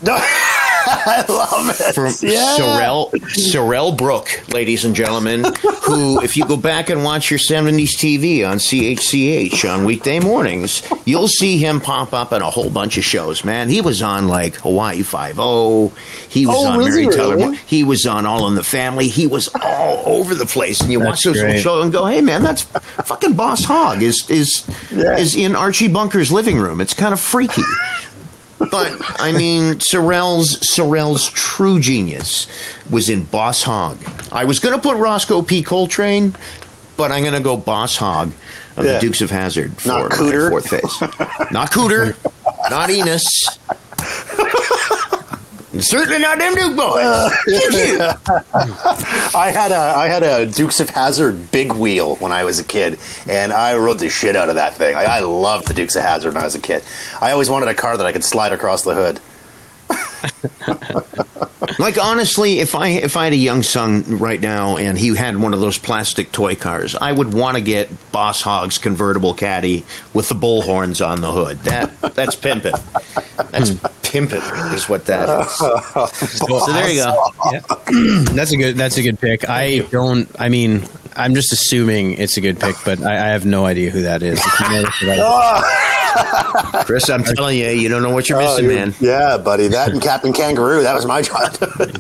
[laughs] [laughs] I love it. from yeah. Sorrell Sorrell Brook, ladies and gentlemen, who, if you go back and watch your 70s TV on CHCH on weekday mornings, you'll see him pop up in a whole bunch of shows, man. He was on like Hawaii Five O. He was Oh, on was Mary he Tyler really? He was on All in the Family. He was all over the place. And you watch those great. shows and go, hey man, that's fucking Boss Hogg is is Yeah. is in Archie Bunker's living room. It's kind of freaky. [laughs] But I mean, Sorrell's Sorrell's true genius was in Boss Hogg. I was going to put Roscoe P. Coltrane, but I'm going to go Boss Hogg of Yeah. the Dukes of Hazzard for Not Cooter. fourth face. not Cooter, [laughs] not Enos. Certainly not them Duke boys. Uh, [laughs] [laughs] I had a I had a Dukes of Hazzard big wheel when I was a kid, and I rode the shit out of that thing. Like, I loved the Dukes of Hazzard when I was a kid. I always wanted a car that I could slide across the hood. [laughs] Like honestly, if I if I had a young son right now and he had one of those plastic toy cars, I would want to get Boss Hogg's convertible caddy with the bull horns on the hood. That that's pimping. That's pimping is what that [laughs] is. So there you go. [laughs] that's a good. That's a good pick. I don't. I mean, I'm just assuming it's a good pick, but I, I have no idea who that is. If you know who that is. [laughs] Chris, I'm telling you, you don't know what you're oh, missing, Oh, man. Yeah, buddy. That and Captain Kangaroo. That was my childhood.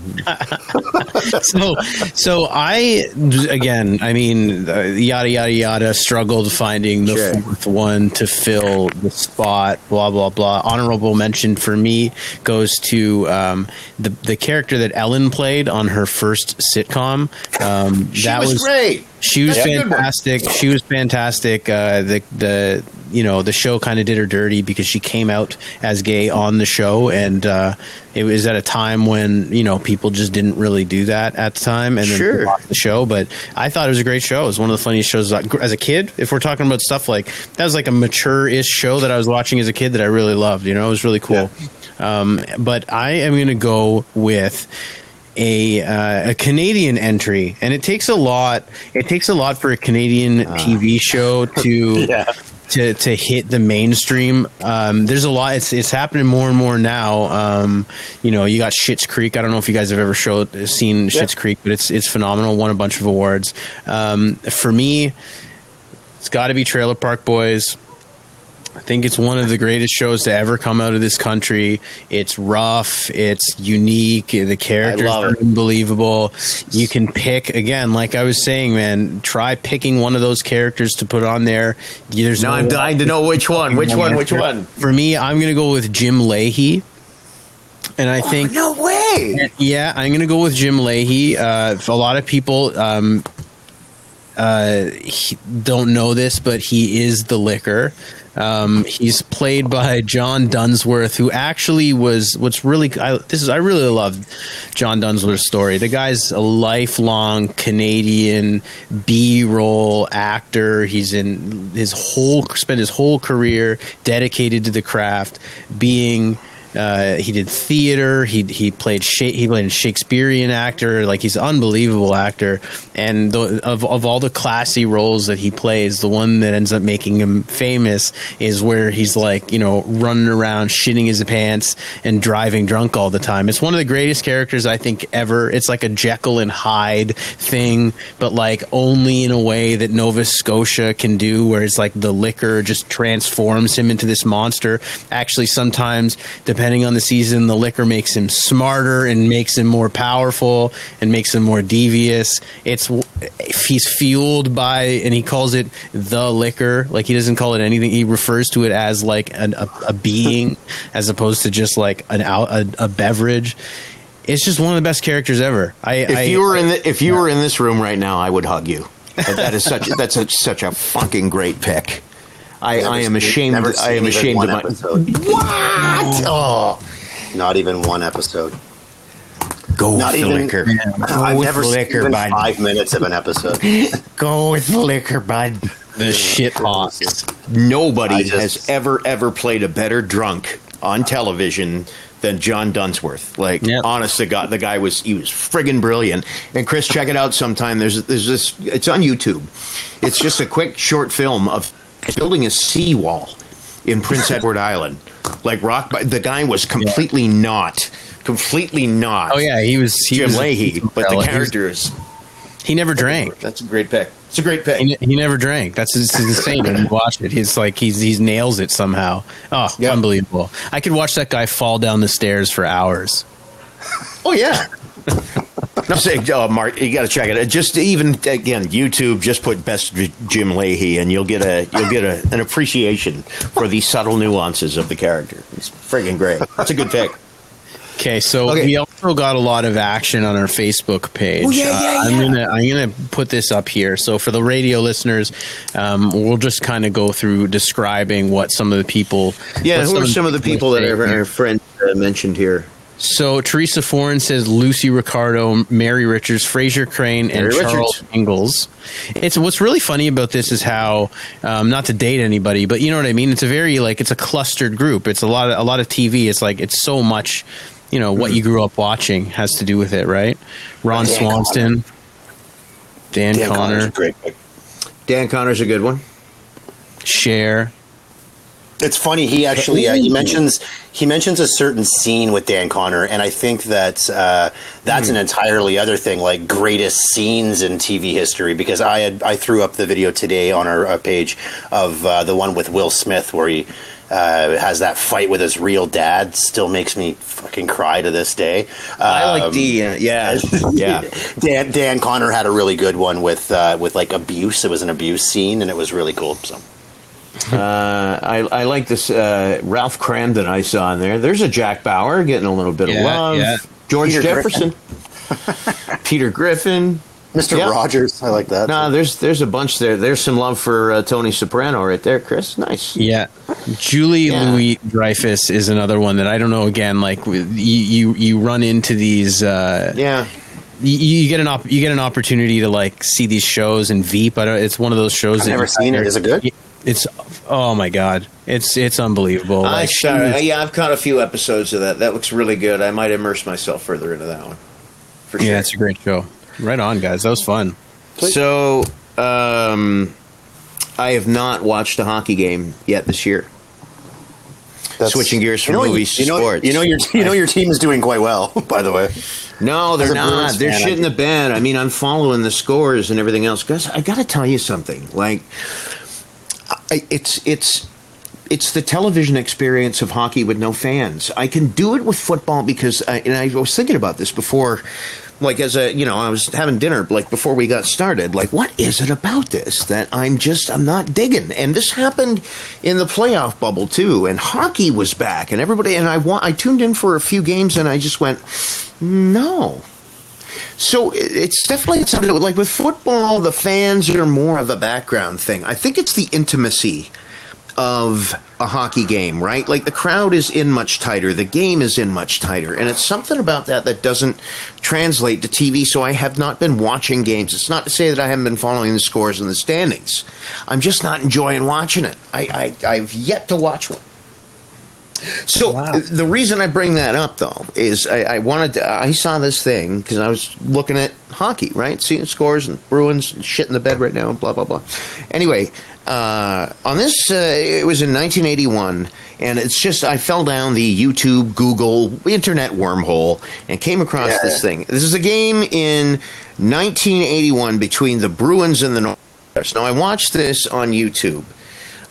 [laughs] so so I again I mean uh, yada yada yada struggled finding the Sure. fourth one to fill the spot blah blah blah honorable mention for me goes to um, the the character that Ellen played on her first sitcom um, She that was, great. she was That's a good one. fantastic. She was fantastic. Uh, the the you know the show kind of did her dirty because she came out as gay on the show, and uh, it was at a time when you know people just didn't really do that at the time, and Sure. the show. But I thought it was a great show. It was one of the funniest shows as a kid. If we're talking about stuff like that, was like a mature-ish show that I was watching as a kid that I really loved. You know, it was really cool. Um, but I am going to go with a uh, a Canadian entry, and it takes a lot. It takes a lot for a Canadian TV show to [laughs] Yeah. To to hit the mainstream. Um, there's a lot. It's it's happening more and more now. Um, you know, you got Schitt's Creek. I don't know if you guys have ever showed seen Schitt's Creek, but it's it's phenomenal. Won a bunch of awards. Um, for me, it's got to be Trailer Park Boys. I think it's one of the greatest shows to ever come out of this country. It's rough, it's unique, the characters are it. unbelievable. You can pick again, like I was saying, man. Try picking one of those characters to put on there. There's Now no I'm dying to know which one. Which one? Which one? For me, I'm going to go with Jim Lahey, and I think No way. yeah, I'm going to go with Jim Lahey. Uh, a lot of people um, uh, don't know this, but he is the liquor. Um, he's played by John Dunsworth, who actually was what's really I, this is I really love John Dunsworth's story. The guy's a lifelong Canadian B-roll actor. He's in his whole spent his whole career dedicated to the craft, being uh, he did theater. He he played he played a Shakespearean actor. Like he's an unbelievable actor. And the, of of all the classy roles that he plays, the one that ends up making him famous is where he's like you know running around shitting his pants and driving drunk all the time. It's one of the greatest characters I think ever. It's like a Jekyll and Hyde thing, but like only in a way that Nova Scotia can do, where it's like the liquor just transforms him into this monster. Actually, sometimes depending on the season, the liquor makes him smarter and makes him more powerful and makes him more devious. It's if he's fueled by, and he calls it the liquor. Like he doesn't call it anything. He refers to it as like an, a, a being, [laughs] as opposed to just like an out a, a beverage. It's just one of the best characters ever. I, If I, you were in the, if you were in this room right now, I would hug you. That is such that's a, such a fucking great pick. I, I am ashamed. I am ashamed of my. episode. What? Oh, Not even one episode. go Not with the even. liquor. I've with never the seen even bud. five minutes of an episode. [laughs] Go with the liquor, bud. the shit hawks. Nobody just- has ever ever played a better drunk on television than John Dunsworth. Like, Yep. honest to God, the guy was he was friggin' brilliant. And Chris, check it out sometime. There's there's this. It's on YouTube. It's just a quick short film of building a seawall in Prince [laughs] Edward Island. Like rock, the guy was completely not completely not. Oh yeah, he was he Jim was Lahey, but the fella. He character is. He never drank. That's a great pick. It's a great pick. He, he never drank. That's it's insane when you [laughs] watch it. He's like he's he nails it somehow. Oh, Yeah. unbelievable! I could watch that guy fall down the stairs for hours. Oh yeah. No, say, oh, Mark, you got to check it. Just even again, YouTube. Just put best Jim Lahey, and you'll get a you'll get a, an appreciation for the subtle nuances of the character. It's friggin' great. That's a good pick. Okay, so Okay. we also got a lot of action on our Facebook page. Oh, yeah, yeah, Uh, I'm yeah. gonna I'm gonna put this up here. So for the radio listeners, um, we'll just kind of go through describing what some of the people. Yeah, what who are some of the people that say. our, our friend uh, mentioned here? So Teresa Foreign says Lucy Ricardo, Mary Richards, Frasier Crane, and Mary Charles Richards. Ingalls. It's what's really funny about this is how um, not to date anybody, but you know what I mean. It's a very like it's a clustered group. It's a lot of a lot of TV. It's like it's so much. You know what you grew up watching has to do with it, right? Ron Dan Swanson, Dan, Dan Connor's Connor, a great pick. Dan Connor's a good one. Cher. It's funny. He actually uh, he mentions he mentions a certain scene with Dan Connor, and I think that uh, that's an entirely other thing, like greatest scenes in TV history. Because I had I threw up the video today on our uh, page of uh, the one with Will Smith where he. Uh, has that fight with his real dad still makes me fucking cry to this day. I like Um, D. Uh, yeah, [laughs] yeah. Dan Dan Connor had a really good one with uh, with like abuse. It was an abuse scene, and it was really cool. So Uh, I, I like this uh, Ralph Kramden I saw in there. There's a Jack Bauer getting a little bit Yeah, of love. yeah. George Peter Jefferson, [laughs] Peter Griffin. Mr. Yeah. Rogers, I like that. No, there's there's a bunch there. There's some love for uh, Tony Soprano right there, Chris. Nice. Yeah, Julie Yeah. Louis Dreyfus is another one that I don't know. Again, like you, you, you run into these. Uh, Yeah. you, you get an op- you get an opportunity to like see these shows and Veep. I don't, it's one of those shows. I've that never you- seen it. Is it good? It's oh my god, it's it's unbelievable. I Like, saw, yeah, I've caught a few episodes of that. That looks really good. I might immerse myself further into that one. For sure. yeah, it's a great show. Right on, guys. That was fun. So, um, I have not watched a hockey game yet this year. That's- Switching gears from you know, movies to you know, sports. You know your you know your team is doing quite well, [laughs] by the way. No, they're not. They're shit in the bed. I mean, I'm following the scores and everything else. Guys, I got to tell you something. Like, it's it's it's the television experience of hockey with no fans. I can do it with football because, I, and I was thinking about this before. Like as a, you know, I was having dinner like before we got started. Like, what is it about this that I'm just I'm not digging? And this happened in the playoff bubble too. And hockey was back, and everybody and I I tuned in for a few games, and I just went, no, so it's definitely something like with football, the fans are more of a background thing. I think it's the intimacy of a hockey game, right? Like the crowd is in much tighter, the game is in much tighter, and it's something about that that doesn't translate to TV. So I have not been watching games. It's not to say that I haven't been following the scores and the standings. I'm just not enjoying watching it. I, I I've yet to watch one. So uh, the reason I bring that up though is I, I wanted to, I saw this thing because I was looking at hockey, right, seeing scores and Bruins and shit in the bed right now, and blah blah blah. Anyway, uh, on this, uh, it was in 1981, and it's just I fell down the YouTube, Google, internet wormhole and came across Yeah. this thing. This is a game in 1981 between the Bruins and the North. Now I watched this on YouTube.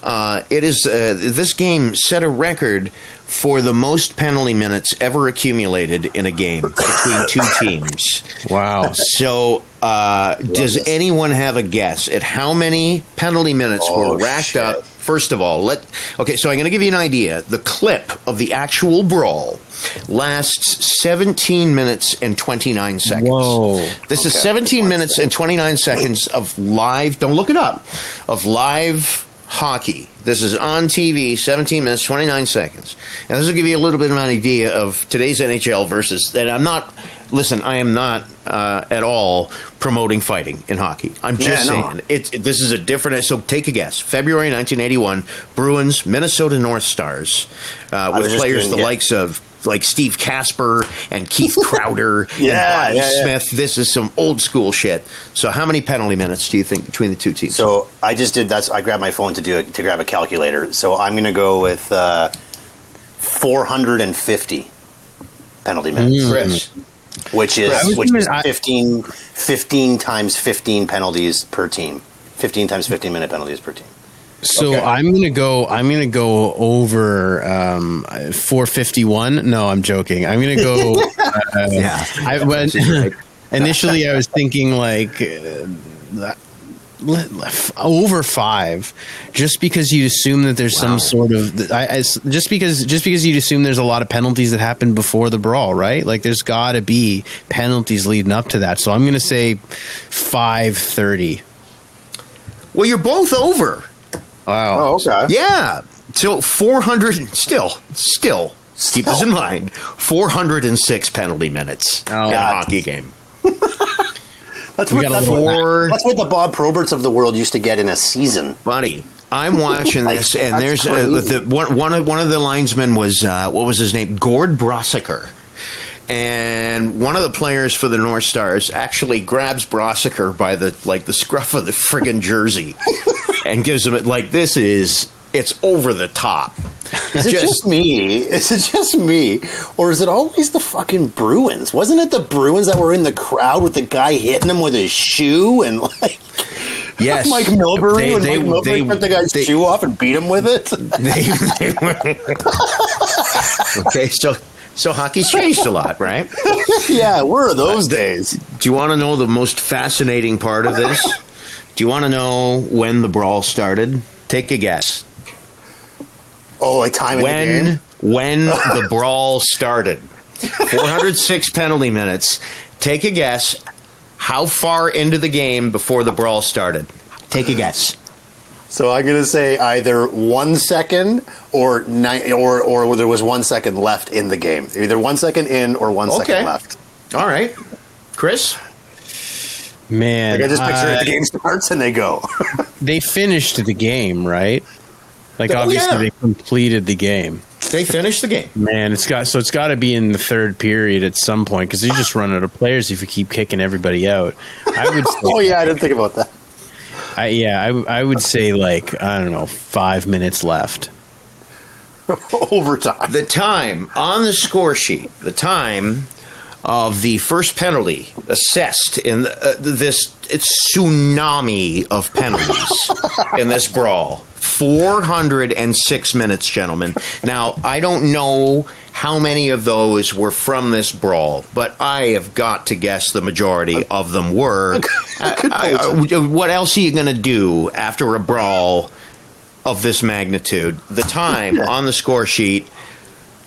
Uh, it is uh, this game set a record for the most penalty minutes ever accumulated in a game between two [laughs] teams. Wow. So, uh, does anyone have a guess at how many penalty minutes Oh, were racked shit. up? First of all, let okay. So I'm going to give you an idea. The clip of the actual brawl lasts 17 minutes and 29 seconds. Whoa. This is 17 minutes and 29 seconds of live. Don't look it up. Of live hockey. This is on TV. 17 minutes 29 seconds. And this will give you a little bit of an idea of today's NHL versus. And I'm not. Listen, I am not uh, at all promoting fighting in hockey. I'm just Yeah, no. saying it's this is a different. So take a guess. February 1981, Bruins, Minnesota North Stars, uh, with players the likes of like Steve Kasper and Keith [laughs] Crowder Yeah, and Bob yeah, yeah. Smith. This is some old school shit. So how many penalty minutes do you think between the two teams? So I just did that. I grabbed my phone to do it to grab a calculator. So I'm going to go with uh, 450 penalty minutes, Chris. which is was which is 15, 15 times 15 penalties per team. 15 times 15 minute penalties per team. So Okay. I'm gonna go. I'm gonna go over um, 451. No, I'm joking. I'm gonna go. [laughs] Uh, Yeah. I went [laughs] initially. I [laughs] was thinking like uh, le- le- over five, just because you assume that there's some sort of. I, I- just because just because you assume there's a lot of penalties that happen before the brawl, right? Like there's got to be penalties leading up to that. So I'm gonna say five thirty. Well, you're both over. Wow. okay. Yeah. So 400, still, still, keep this in mind 406 penalty minutes Oh. in a hockey game. [laughs] That's what, that's, little- what, that's what the Bob Proberts of the world used to get in a season. Buddy, I'm watching [laughs] this, and there's uh, the, one, one, of, one of the linesmen was, uh, what was his name? Gord Broseker. And one of the players for the North Stars actually grabs Broseker by the like the scruff of the friggin' jersey [laughs] and gives him it like this is it's over the top. Is it just, me? Is it just me? Or is it always the fucking Bruins? Wasn't it the Bruins that were in the crowd with the guy hitting him with his shoe and like [laughs] yes, Mike Milbury They- when they- Mike Milbury they- took the guy's they- shoe off and beat him with it? they, they were- [laughs] okay, so so hockey's changed a lot, right? [laughs] yeah, where are those days? Do you want to know the most fascinating part of this? Do you want to know when the brawl started? Take a guess. Oh, like time When game? when [laughs] the brawl started? 406 penalty minutes. Take a guess. How far into the game before the brawl started? Take a guess. So I'm gonna say either one second or nine, or or there was one second left in the game. Either one second in or one second Okay. left. All right, Chris. Man, Like I just picture uh, it, the game starts and they go. [laughs] they finished the game, right? Like Oh, obviously yeah. they completed the game. They finished the game. Man, it's got so it's got to be in the third period at some point because you just run out of players if you keep kicking everybody out. I would, [laughs] say, oh yeah, I didn't think about that. I, yeah, I, I would say like I don't know, five minutes left. [laughs] Overtime. The time on the score sheet, the time of the first penalty assessed in the, uh, this tsunami of penalties in this brawl. 406 minutes, gentlemen. Now, I don't know how many of those were from this brawl, but I have got to guess the majority of them were. I- I- I- what else are you going to do after a brawl of this magnitude? The time on the score sheet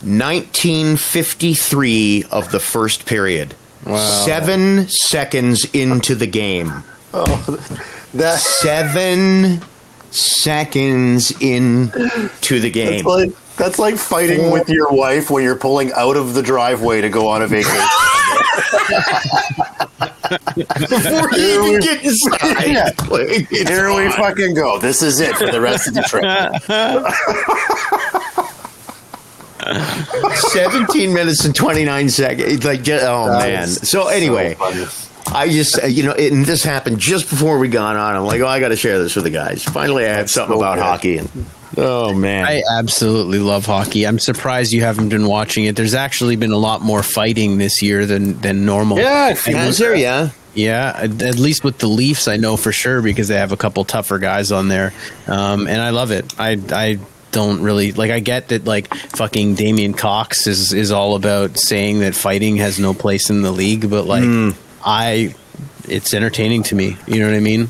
1953 of the first period. Seven seconds into the game. Oh, That, Seven seconds into the game. that's like that's like fighting with your wife when you're pulling out of the driveway to go on a vacation. Before you even get [laughs] inside. Yeah. Like, it's Here we fucking go. This is it for the rest of the trip. [laughs] 17 minutes and 29 seconds. Like, oh That man. So anyway, funny. I just, uh, you know, it, and this happened just before we got on. I'm like, oh, I got to share this with the guys. Finally, I have something so about good. hockey. And, oh man. I absolutely love hockey. I'm surprised you haven't been watching it. There's actually been a lot more fighting this year than than normal. Yeah, I feel there? Yeah. Yeah, at at least with the Leafs, I know for sure because they have a couple tougher guys on there, um, and I love it. I I don't really like. I get that like fucking Damien Cox is is all about saying that fighting has no place in the league, but like Hmm. I, it's entertaining to me. You know what I mean?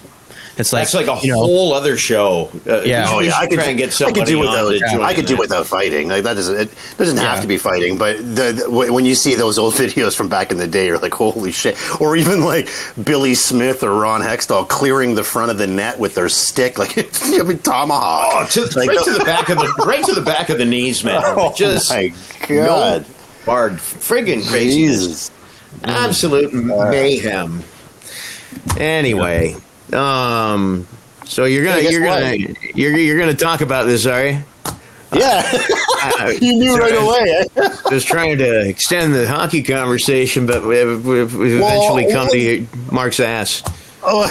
It's like That's like a you know, whole other show. Uh, Yeah. Oh, yeah, I could try and get somebody I could do without. to join I could do without fighting. Like that doesn't. It doesn't have to be fighting. But the, the when you see those old [laughs] videos from back in the day, you're like, holy shit! Or even like Billy Smith or Ron Hextall clearing the front of the net with their stick, like [laughs] I mean, tomahawk. Oh, to, Like, right to the [laughs] back of the right to the back of the knees, man. Oh, Just my no God. hard, friggin' craziness. Jesus. absolute mayhem. Anyway, um, so you're gonna you're what? gonna you're you're gonna talk about this, are you? Yeah, Uh, [laughs] you knew right away. [laughs] I was trying to extend the hockey conversation, but we've, we've Well, eventually come to Mark's ass. Oh,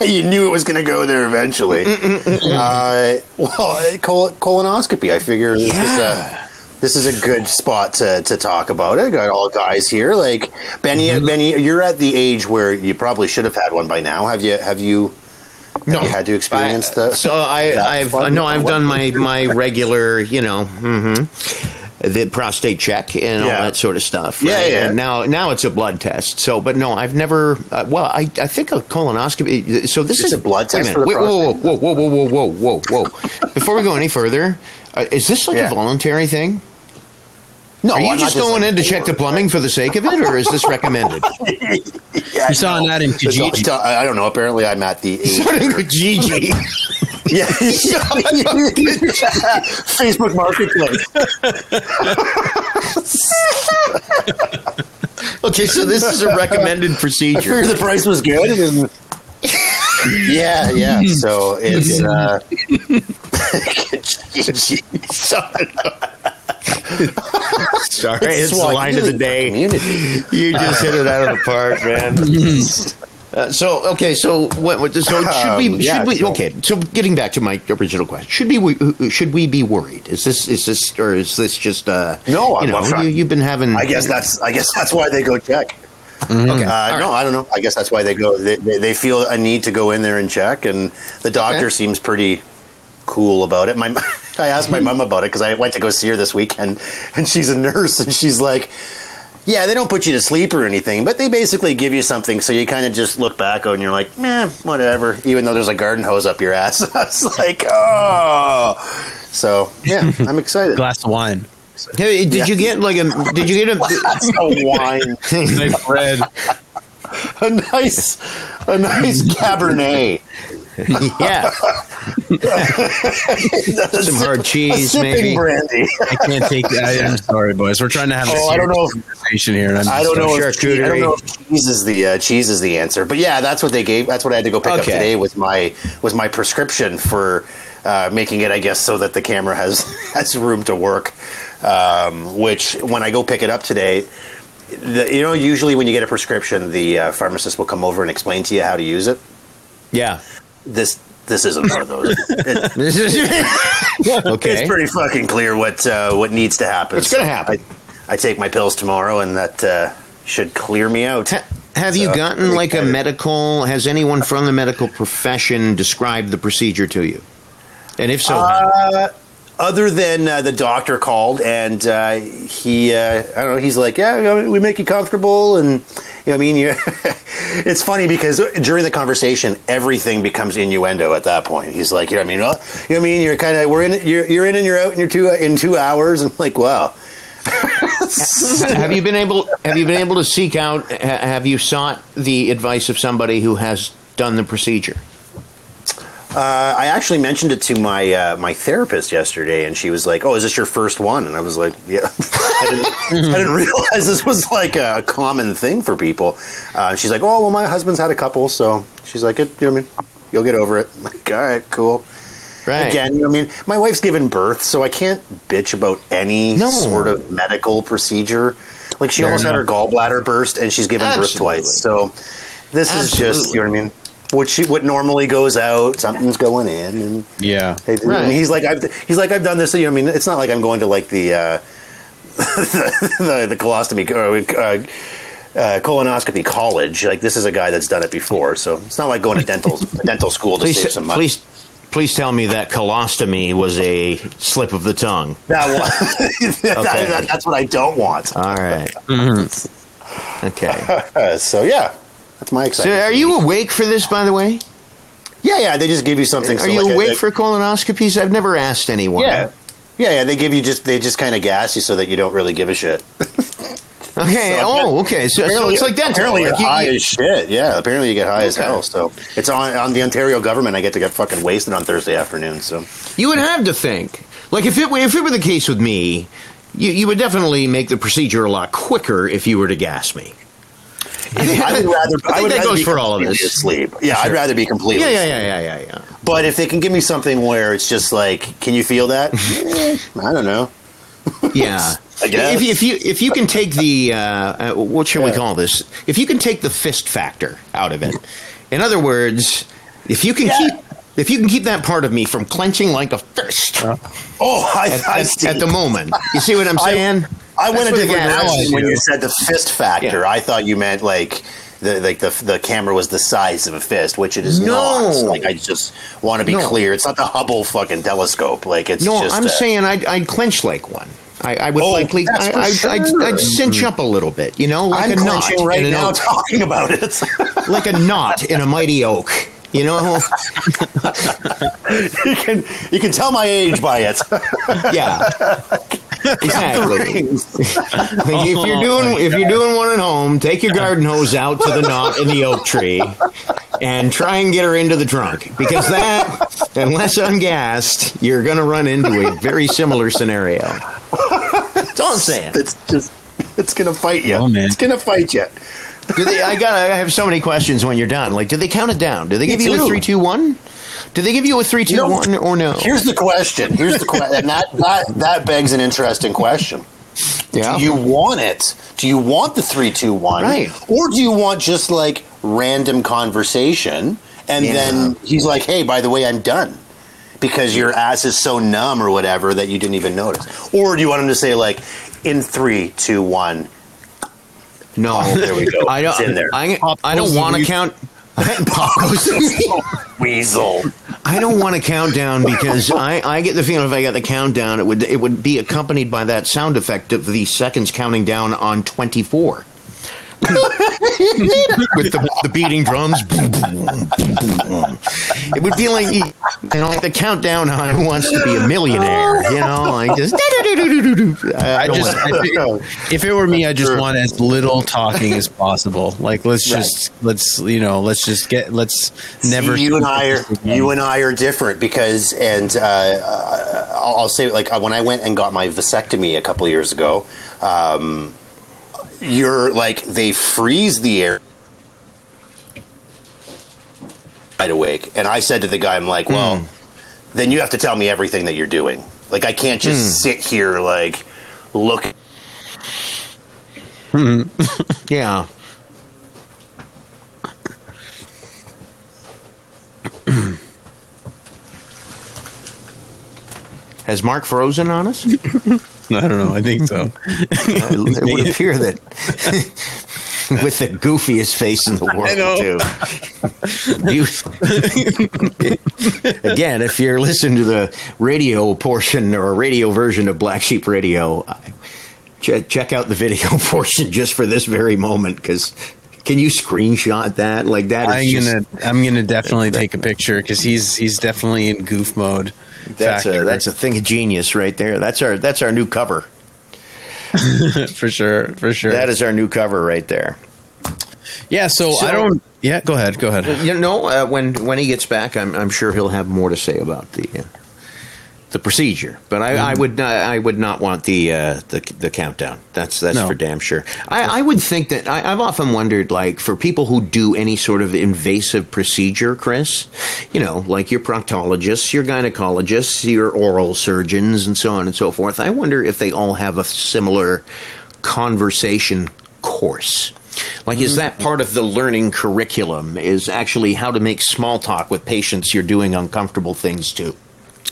[laughs] you knew it was going to go there eventually. uh, well, col- colonoscopy. I figure this is, uh, this is a good spot to, to talk about it. Got all guys here. Like Benny, Benny, you're at the age where you probably should have had one by now. Have you? Have you? Have you had to experience the? So I, I've fun? no, I've What- done my [laughs] my regular, you know, hmm the prostate check and all that sort of stuff. Yeah, right? yeah. And now now it's a blood test. So, but no, I've never. Uh, well, I I think a colonoscopy. So this It's is a blood test for the Wait, whoa, whoa, whoa, whoa, whoa, whoa, whoa, whoa, whoa! Before we go any further, uh, is this like Yeah. a voluntary thing? No, Are you I'm just not going like- in to check the plumbing for the sake of it, or is this recommended? [laughs] Yeah, You saw no. an ad in The doc- Kijiji. I don't know. Apparently, I'm at the age. Gigi. [laughs] yeah, [laughs] Facebook Marketplace. Okay, so this is a recommended procedure. figured the price was good. And yeah, yeah. So it's uh, Sorry, it's the line of the day. Community. You just hit it out of the park, man. [laughs] Uh, so okay, so what? what so should we? Um, yeah, we? so- Okay, so getting back to my original question, should we should we be worried? Is this is this or is this just uh? No, you I'm- know, I'm not. you, you've been having. I guess that's I guess that's why they go check. Okay, Uh, no, I don't know. I guess that's why they go. They, they, they feel a need to go in there and check, and the doctor Okay. seems pretty cool about it. My [laughs] I asked my mom about it because I went to go see her this weekend, and she's a nurse, and she's like, "Yeah, they don't put you to sleep or anything, but they basically give you something, so you kind of just look back and you're like, eh, whatever." Even though there's a garden hose up your ass, [laughs] I was like, "Oh." So yeah, I'm [laughs] excited. glass of wine. Hey, did you get like a? Did you get a? Wine, Nice bread. a nice, a nice Cabernet. [laughs] yeah, some hard cheese, maybe. brandy. I can't take. I, [laughs] I'm sorry, boys. We're trying to have a Oh, I don't know if- conversation here. And I'm I don't know. If, charcuterie. I don't know if cheese is the uh, cheese is the answer, but yeah, that's what they gave. That's what I had to go pick up today. Was my was my prescription for uh, making it, I guess, so that the camera has [laughs] has room to work. Um, which when I go pick it up today, the, you know, usually when you get a prescription, the uh, pharmacist will come over and explain to you how to use it. Yeah. This this isn't one of those. It- [laughs] okay. It's pretty fucking clear what uh, what needs to happen. What's gonna happen? I, I take my pills tomorrow, and that uh, should clear me out. Ha- Have you gotten like a medical? Has anyone from the medical profession described the procedure to you? And if so, how? Other than uh, the doctor called and uh, he, uh, I don't know, he's like, yeah, we make you comfortable, and you know, I mean, [laughs] it's funny because during the conversation, everything becomes innuendo at that point. He's like, you know, I mean, well, you know, I mean, you're kind of, we're in, you're, you're in and you're out in your two in two hours, and like, wow. [laughs] have you been able? Have you been able to seek out? Have you sought the advice of somebody who has done the procedure? Uh, I actually mentioned it to my uh, my therapist yesterday, and she was like, "Oh, is this your first one?" And I was like, "Yeah." [laughs] I, didn't, I didn't realize this was like a common thing for people. Uh, she's like, "Oh, well, my husband's had a couple, so she's like, it, you know, what I mean, you'll get over it." I'm like, all right, cool. Right. Again, you know, what I mean, my wife's given birth, so I can't bitch about any No. sort of medical procedure. Like she Fair almost had her gallbladder burst, and she's given birth twice. So this is just, you know what I mean. What she what normally goes out, something's going in, and Yeah. Hey, Right. and he's like, I've, he's like, I've done this. You know, I mean, it's not like I'm going to like the uh, [laughs] the, the colostomy uh, uh, uh, colonoscopy college. Like, this is a guy that's done it before, so it's not like going to dental [laughs] dental school to save Please, some money. please, please tell me that colostomy was a slip of the tongue. That one, [laughs] that- that- that's what I don't want. All right. Okay. Uh, so yeah, that's my So, excitement. are you awake for this, by the way? Yeah, yeah. They just give you something. Are so you like a- awake a- for colonoscopies? I've never asked anyone. Yeah. Yeah, yeah, they give you just they just kind of gas you so that you don't really give a shit. [laughs] Okay. So, oh, okay. So, so it's like dental. Apparently, you're you- high as shit. Yeah, apparently you get high as Okay. hell. So it's on on the Ontario government. I get to get fucking wasted on Thursday afternoon. So You would have to think. Like if it were, if it were the case with me, you, you would definitely make the procedure a lot quicker if you were to gas me. I would rather. I I, would that rather goes be for all of us. Asleep. Yeah, I'd rather be completely. Yeah, yeah, yeah, yeah, yeah, yeah. But if they can give me something where it's just like, can you feel that? [laughs] Eh, I don't know. Yeah. [laughs] I guess. If, if you if you can take the uh, uh, what should we call this? If you can take the fist factor out of it, in other words, if you can Yeah. keep if you can keep that part of me from clenching like a fist Oh, I, at, I at the moment, you see what I'm saying? I went a That's what different the direction when you said the fist factor. Yeah. I thought you meant like the like the the camera was the size of a fist, which it is No. not. Like I just want to be No. clear, it's not the Hubble fucking telescope. Like it's No, just I'm a- saying I'd, I'd clench like one. I, I would Oh, likely, I, for I'd, I'd, sure. I'd cinch up a little bit, you know, like I'm a knot clenching right in an now oak, talking about it. [laughs] like a knot in a mighty oak. You know, [laughs] you can you can tell my age by it. yeah, [laughs] exactly. [laughs] [laughs] if you're doing if you're doing one at home, take your garden hose out to the knot in the oak tree, and try and get her into the trunk because that, unless ungassed, you're going to run into a very similar scenario. That's all I'm saying. It's just it's gonna fight you. Oh, man. It's gonna fight you. Do they, I got. I have so many questions when you're done. Like, do they count it down? Do they give you a too. three, two, one? Do they give you a three, two, No. one, or no? Here's the question. Here's the question, and that, that that begs an interesting question. yeah. Do you want it? Do you want the three, two, one, Right. or do you want just like random conversation, and Yeah. then he's like, "Hey, by the way, I'm done," because your ass is so numb or whatever that you didn't even notice, or do you want him to say like, "In three, two, one"? no, [laughs] There we go. I don't. It's in there. I, I don't want to count. Pop goes the Weasel. I don't want to count down because I, I get the feeling if I got the countdown, it would it would be accompanied by that sound effect of the seconds counting down on twenty four. With the, the beating drums, it would be like you know, like the countdown on Who Wants to Be a Millionaire. You know, like just. I, I just, I if it were me, I just want as little talking as possible. Like, let's just, let's, you know, let's just get, let's never. You and I are you and I are different because, and uh, I'll, I'll say like when I went and got my vasectomy a couple of years ago, um, you're like they freeze the air wide awake, and I said to the guy, I'm like, well, hmm. then you have to tell me everything that you're doing. Like I can't just hmm. sit here like look. Hmm. [laughs] Yeah. [clears throat] Has Mark frozen on us? [laughs] [laughs] I don't know. I think so. [laughs] [laughs] it would appear that with the goofiest face in the world, too. You, again, if you're listening to the radio portion or radio version of Black Sheep Radio, check, check out the video portion just for this very moment because. Can you screenshot that like that? I'm just- gonna, I'm gonna definitely take a picture because he's, he's definitely in goof mode. That's a that's a thing of genius right there. That's our that's our new cover. [laughs] for sure, for sure. That is our new cover right there. yeah. So, So- I don't. Yeah, go ahead. Go ahead. You know, uh, when when he gets back, I'm I'm sure he'll have more to say about the uh, the procedure. But I, I would not, I would not want the uh, the the countdown. That's that's No. for damn sure. I, I would think that I, I've often wondered, like for people who do any sort of invasive procedure, Chris, you know, like your proctologists, your gynecologists, your oral surgeons, and so on and so forth. I wonder if they all have a similar conversation course. Like, is that part of the learning curriculum? Is actually how to make small talk with patients you're doing uncomfortable things to?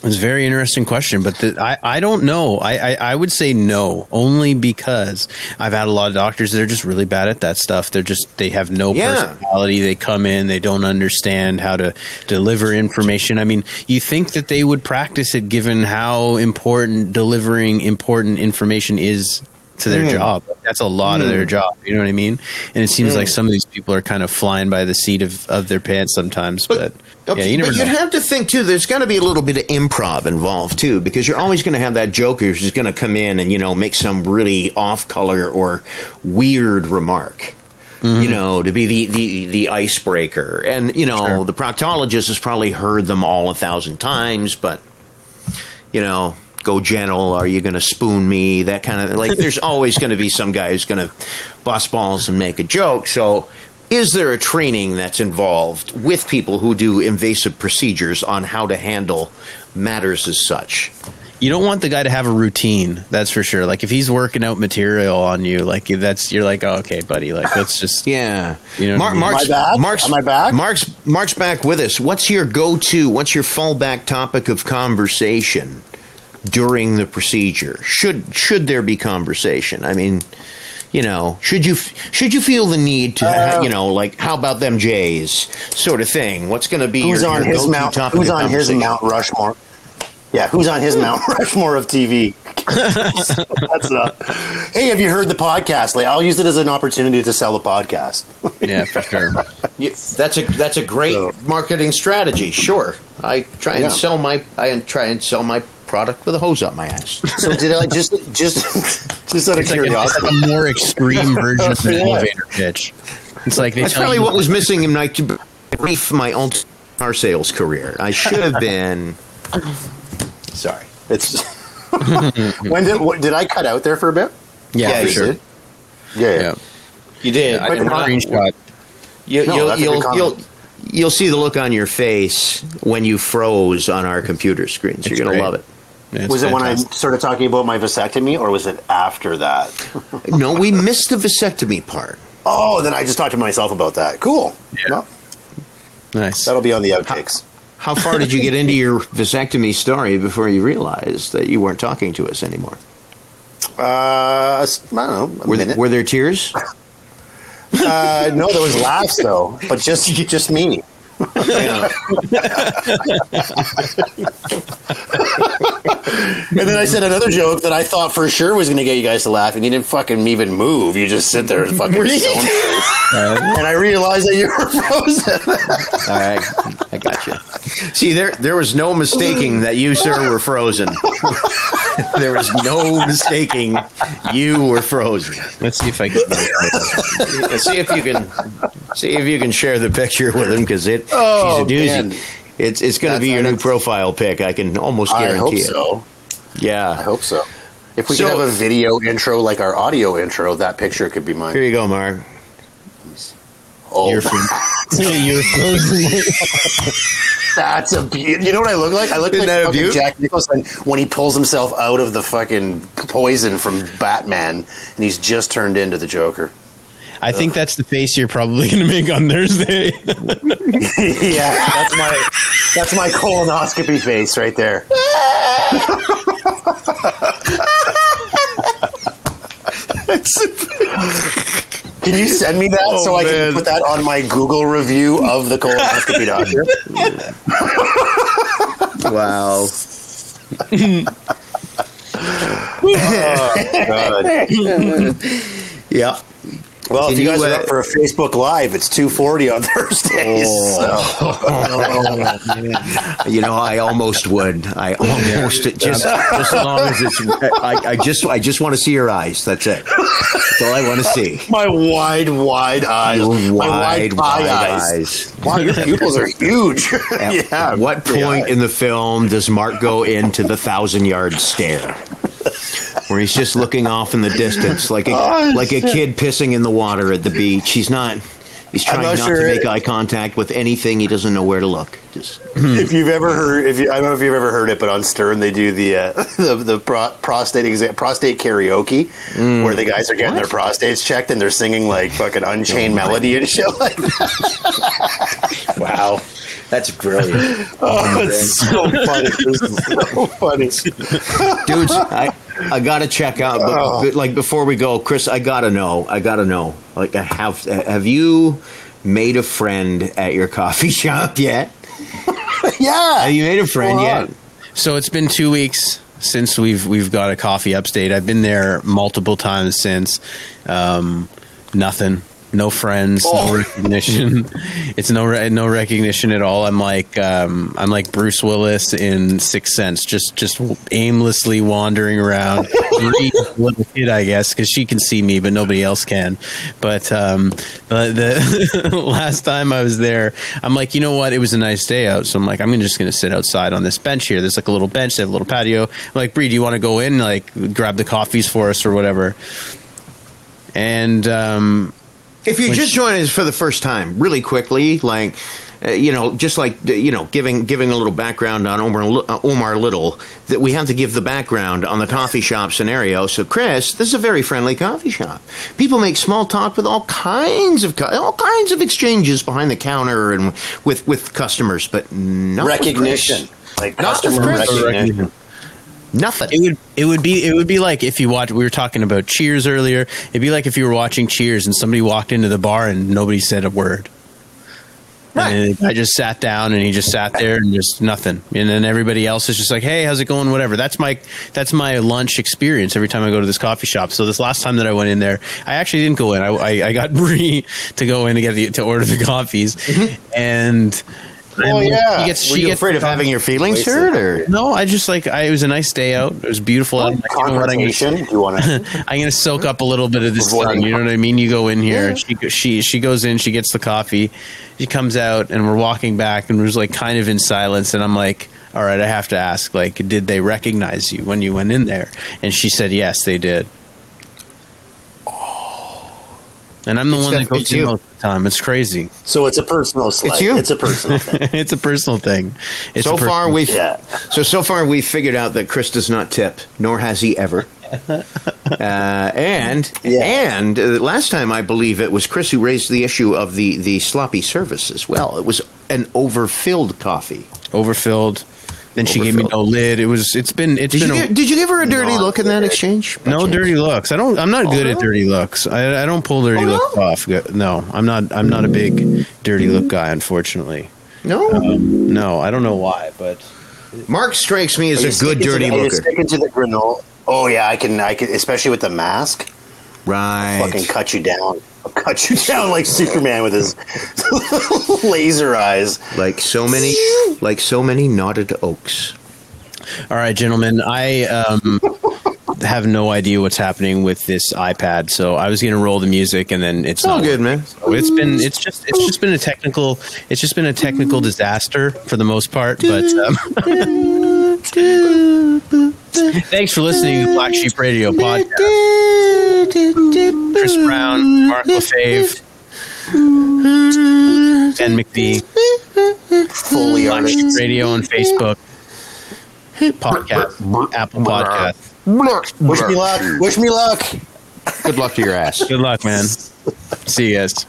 It's a very interesting question, but the, I, I don't know. I, I, I would say no, only because I've had a lot of doctors that are just really bad at that stuff. They're just, they have no Yeah. personality. They come in, they don't understand how to deliver information. I mean, you think that they would practice it given how important delivering important information is to their Mm. job. That's a lot of their job. You know what I mean? And it seems Mm. like some of these people are kind of flying by the seat of, of their pants sometimes, but, yeah, you never but you'd have to think too. There's got to be a little bit of improv involved too, because you're always going to have that joker who's going to come in and you know make some really off color or weird remark. Mm-hmm. You know, to be the, the, the icebreaker. And, you know, Sure. the proctologist has probably heard them all a thousand times, but, you know, go gentle. Are you going to spoon me? That kind of like, [laughs] there's always going to be some guy who's going to bust balls and make a joke. So, is there a training that's involved with people who do invasive procedures on how to handle matters as such? you don't want the guy to have a routine. That's for sure. Like if he's working out material on you, like that's you're like, oh, okay, buddy. Like let's just [laughs] Yeah, You know what I mean? Mark's, Am I back? Mark's, Am I back? Mark's, Mark's back with us. What's your go-to? What's your fallback topic of conversation during the procedure? Should should there be conversation? I mean, you know, should you should you feel the need to, Uh, you know, like how about them Jays sort of thing? What's going to be Who's your, on your his mount? Who's on his? Mount Rushmore? Yeah, who's on his Mount [laughs] Rushmore of TV? [laughs] That's not. Hey, have you heard the podcast? Like, I'll use it as an opportunity to sell the podcast. yeah, for sure. [laughs] Yeah, that's a that's a great So- marketing strategy. Sure, I try and Yeah. sell my I try and sell my product with a hose up my ass. So did I just just [laughs] just out of It's like, a, it's like a more extreme version of an [laughs] Yeah. elevator pitch. It's like they That's tell probably what was missing in my brief my own car sales career. I should have been. Sorry. It's [laughs] when did what, did I cut out there for a bit? Yeah, Yeah, for sure. did. Yeah, yeah. Yeah, You did. I did a not- screenshot. You, No, you'll, that's a good you'll, you'll, you'll see the look on your face when you froze on our computer screens. It's You're going to love it. Yeah, it's was it when I started talking about my vasectomy, or was it after that? [laughs] No, we missed the vasectomy part. Oh, then I just talked to myself about that. Cool. Well, Nice. that'll be on the outtakes. How far did you get into [laughs] your vasectomy story before you realized that you weren't talking to us anymore? Uh, I don't know. Were, were there tears? [laughs] Uh, no, there was laughs though, but just just me. [laughs] and then I said another joke that I thought for sure was going to get you guys to laugh, and you didn't fucking even move. You just sit there and fucking stone face. And I realized that you were frozen. All right, I got you. See, there there was no mistaking that you, sir, were frozen. [laughs] there was no mistaking you were frozen. Let's see if I can. [laughs] see if you can see if you can share the picture with him because it Oh, she's a oh, doozy. man. It's it's going to be your new profile pic. I can almost I guarantee hope it. so. Yeah. I hope so. If we So- could have a video intro like our audio intro, that picture could be mine. Here you go, Mark. Oh, You're frozen. You're frozen. That's a beaut. You know what I look like? I look Isn't like that a fucking? Jack Nicholson when he pulls himself out of the fucking poison from Batman, and he's just turned into the Joker. I think that's the face you're probably going to make on Thursday. [laughs] yeah, that's my that's my colonoscopy face right there. [laughs] Can you send me that Oh, so I man. can put that on my Google review of the colonoscopy doctor? [laughs] Wow. oh, yeah. Well, Can if you you, guys are uh, up for a Facebook Live, it's two forty on [laughs] Thursdays. so. You know, I almost would. I almost just just as long as it's. [laughs] I, I just I just want to see your eyes. That's it. That's all I want to see. [laughs] My wide, wide eyes. Your my wide, wide, pie wide eyes. eyes. Wow, your pupils are huge. At yeah. what point Yeah. in the film does Mark go into the thousand yard stare? Where he's just looking off in the distance, like a Oh, like a kid pissing in the water at the beach. He's not. He's trying not not, sure- to make eye contact with anything. He doesn't know where to look. Just if you've ever heard, if you, I don't know if you've ever heard it, but on Stern they do the uh, [laughs] the, the pro, prostate exa- prostate karaoke, where the guys are getting their prostates checked and they're singing like fucking Unchained Melody and shit like that. [laughs] wow, that's brilliant, [laughs] Oh, it's so funny. [laughs] It's so funny. dudes. I I gotta check out. But, Oh. but, like before we go, Chris, I gotta know. I gotta know. Like, I have have you made a friend at your coffee [laughs] shop yet? Yeah. Have you made a friend Go yet? so it's been two weeks since we've we've got a coffee upstate. I've been there multiple times since. Um, nothing. No friends, Oh. no recognition. [laughs] it's no re- no recognition at all. I'm like um, I'm like Bruce Willis in Sixth Sense, just just aimlessly wandering around. [laughs] Little kid, I guess, because she can see me, but nobody else can. But um, the, the [laughs] last time I was there, I'm like, you know what? It was a nice day out, so I'm like, I'm just going to sit outside on this bench here. There's like a little bench. They have a little patio. I'm like, Bree, do you want to go in, like, grab the coffees for us or whatever? And um, If you When just she- joined us for the first time, really quickly, like uh, you know, just like uh, you know, giving giving a little background on Omar uh, Omar Little, that we have to give the background on the coffee shop scenario. So, Chris, this is a very friendly coffee shop. People make small talk with all kinds of all kinds of exchanges behind the counter and with with customers, but not with recognition, Chris. like Not customer Chris. recognition. Nothing. It would it would be it would be like if you watch we were talking about Cheers earlier. It'd be like if you were watching Cheers and somebody walked into the bar and nobody said a word. And I just sat down and he just sat there and just nothing. And then everybody else is just like, "Hey, how's it going? Whatever." That's my that's my lunch experience every time I go to this coffee shop. So this last time that I went in there, I actually didn't go in. I I, I got [laughs] Bree to go in to get the, to order the [laughs] coffees, mm-hmm. and Oh and yeah, she gets Were she you gets afraid of having your feelings hurt, or no, I just like I, it was a nice day out. It was beautiful out. I'm you I'm gonna- you want to? I'm gonna soak up a little bit of this Avoiding sun. You know what I mean? You go in here. She she she goes in. She gets the coffee. She comes out, and we're walking back, and we're just like kind of in silence. And I'm like, all right, I have to ask. Like, did they recognize you when you went in there? And she said, yes, they did. And I'm the It's one that definitely goes in most of the time. It's crazy. So it's a personal slight. It's you. It's a personal [laughs] thing. it's a personal thing. It's so a far we've Yeah. so so far we've figured out that Chris does not tip, nor has he ever. [laughs] uh, and Yeah. and uh, last time I believe it was Chris who raised the issue of the the sloppy service as well. It was an overfilled coffee. overfilled. Then she gave me no lid. It was. It's been. It's Did you a- give, did you give her a dirty look in that exchange? No chance? dirty looks. I don't. I'm not good at oh, dirty looks. I, I don't pull dirty Oh, no? looks off. No, I'm not. I'm not a big dirty look mm-hmm. guy. Unfortunately, No. Um, no. I don't know why, but Mark strikes me as a good dirty the- looker. sticking to the granola. Oh yeah, I can. I can, especially with the mask. Right. Fucking cut you down. I'll cut you down like Superman with his laser eyes. Like so many, like so many knotted oaks. all right, gentlemen. I um, have no idea what's happening with this iPad. So I was going to roll the music, and then it's all not good, man. So it's been. It's just. It's just been a technical. It's just been a technical disaster for the most part. But um, thanks for listening to Black Sheep Radio podcast. Chris Brown, Mark Lefebvre, Ben McVie, Fully Black on Sheep. Radio on Facebook, podcast, Apple Podcast. Wish me luck. Wish me luck. Good luck to your ass. Good luck, man. See you guys.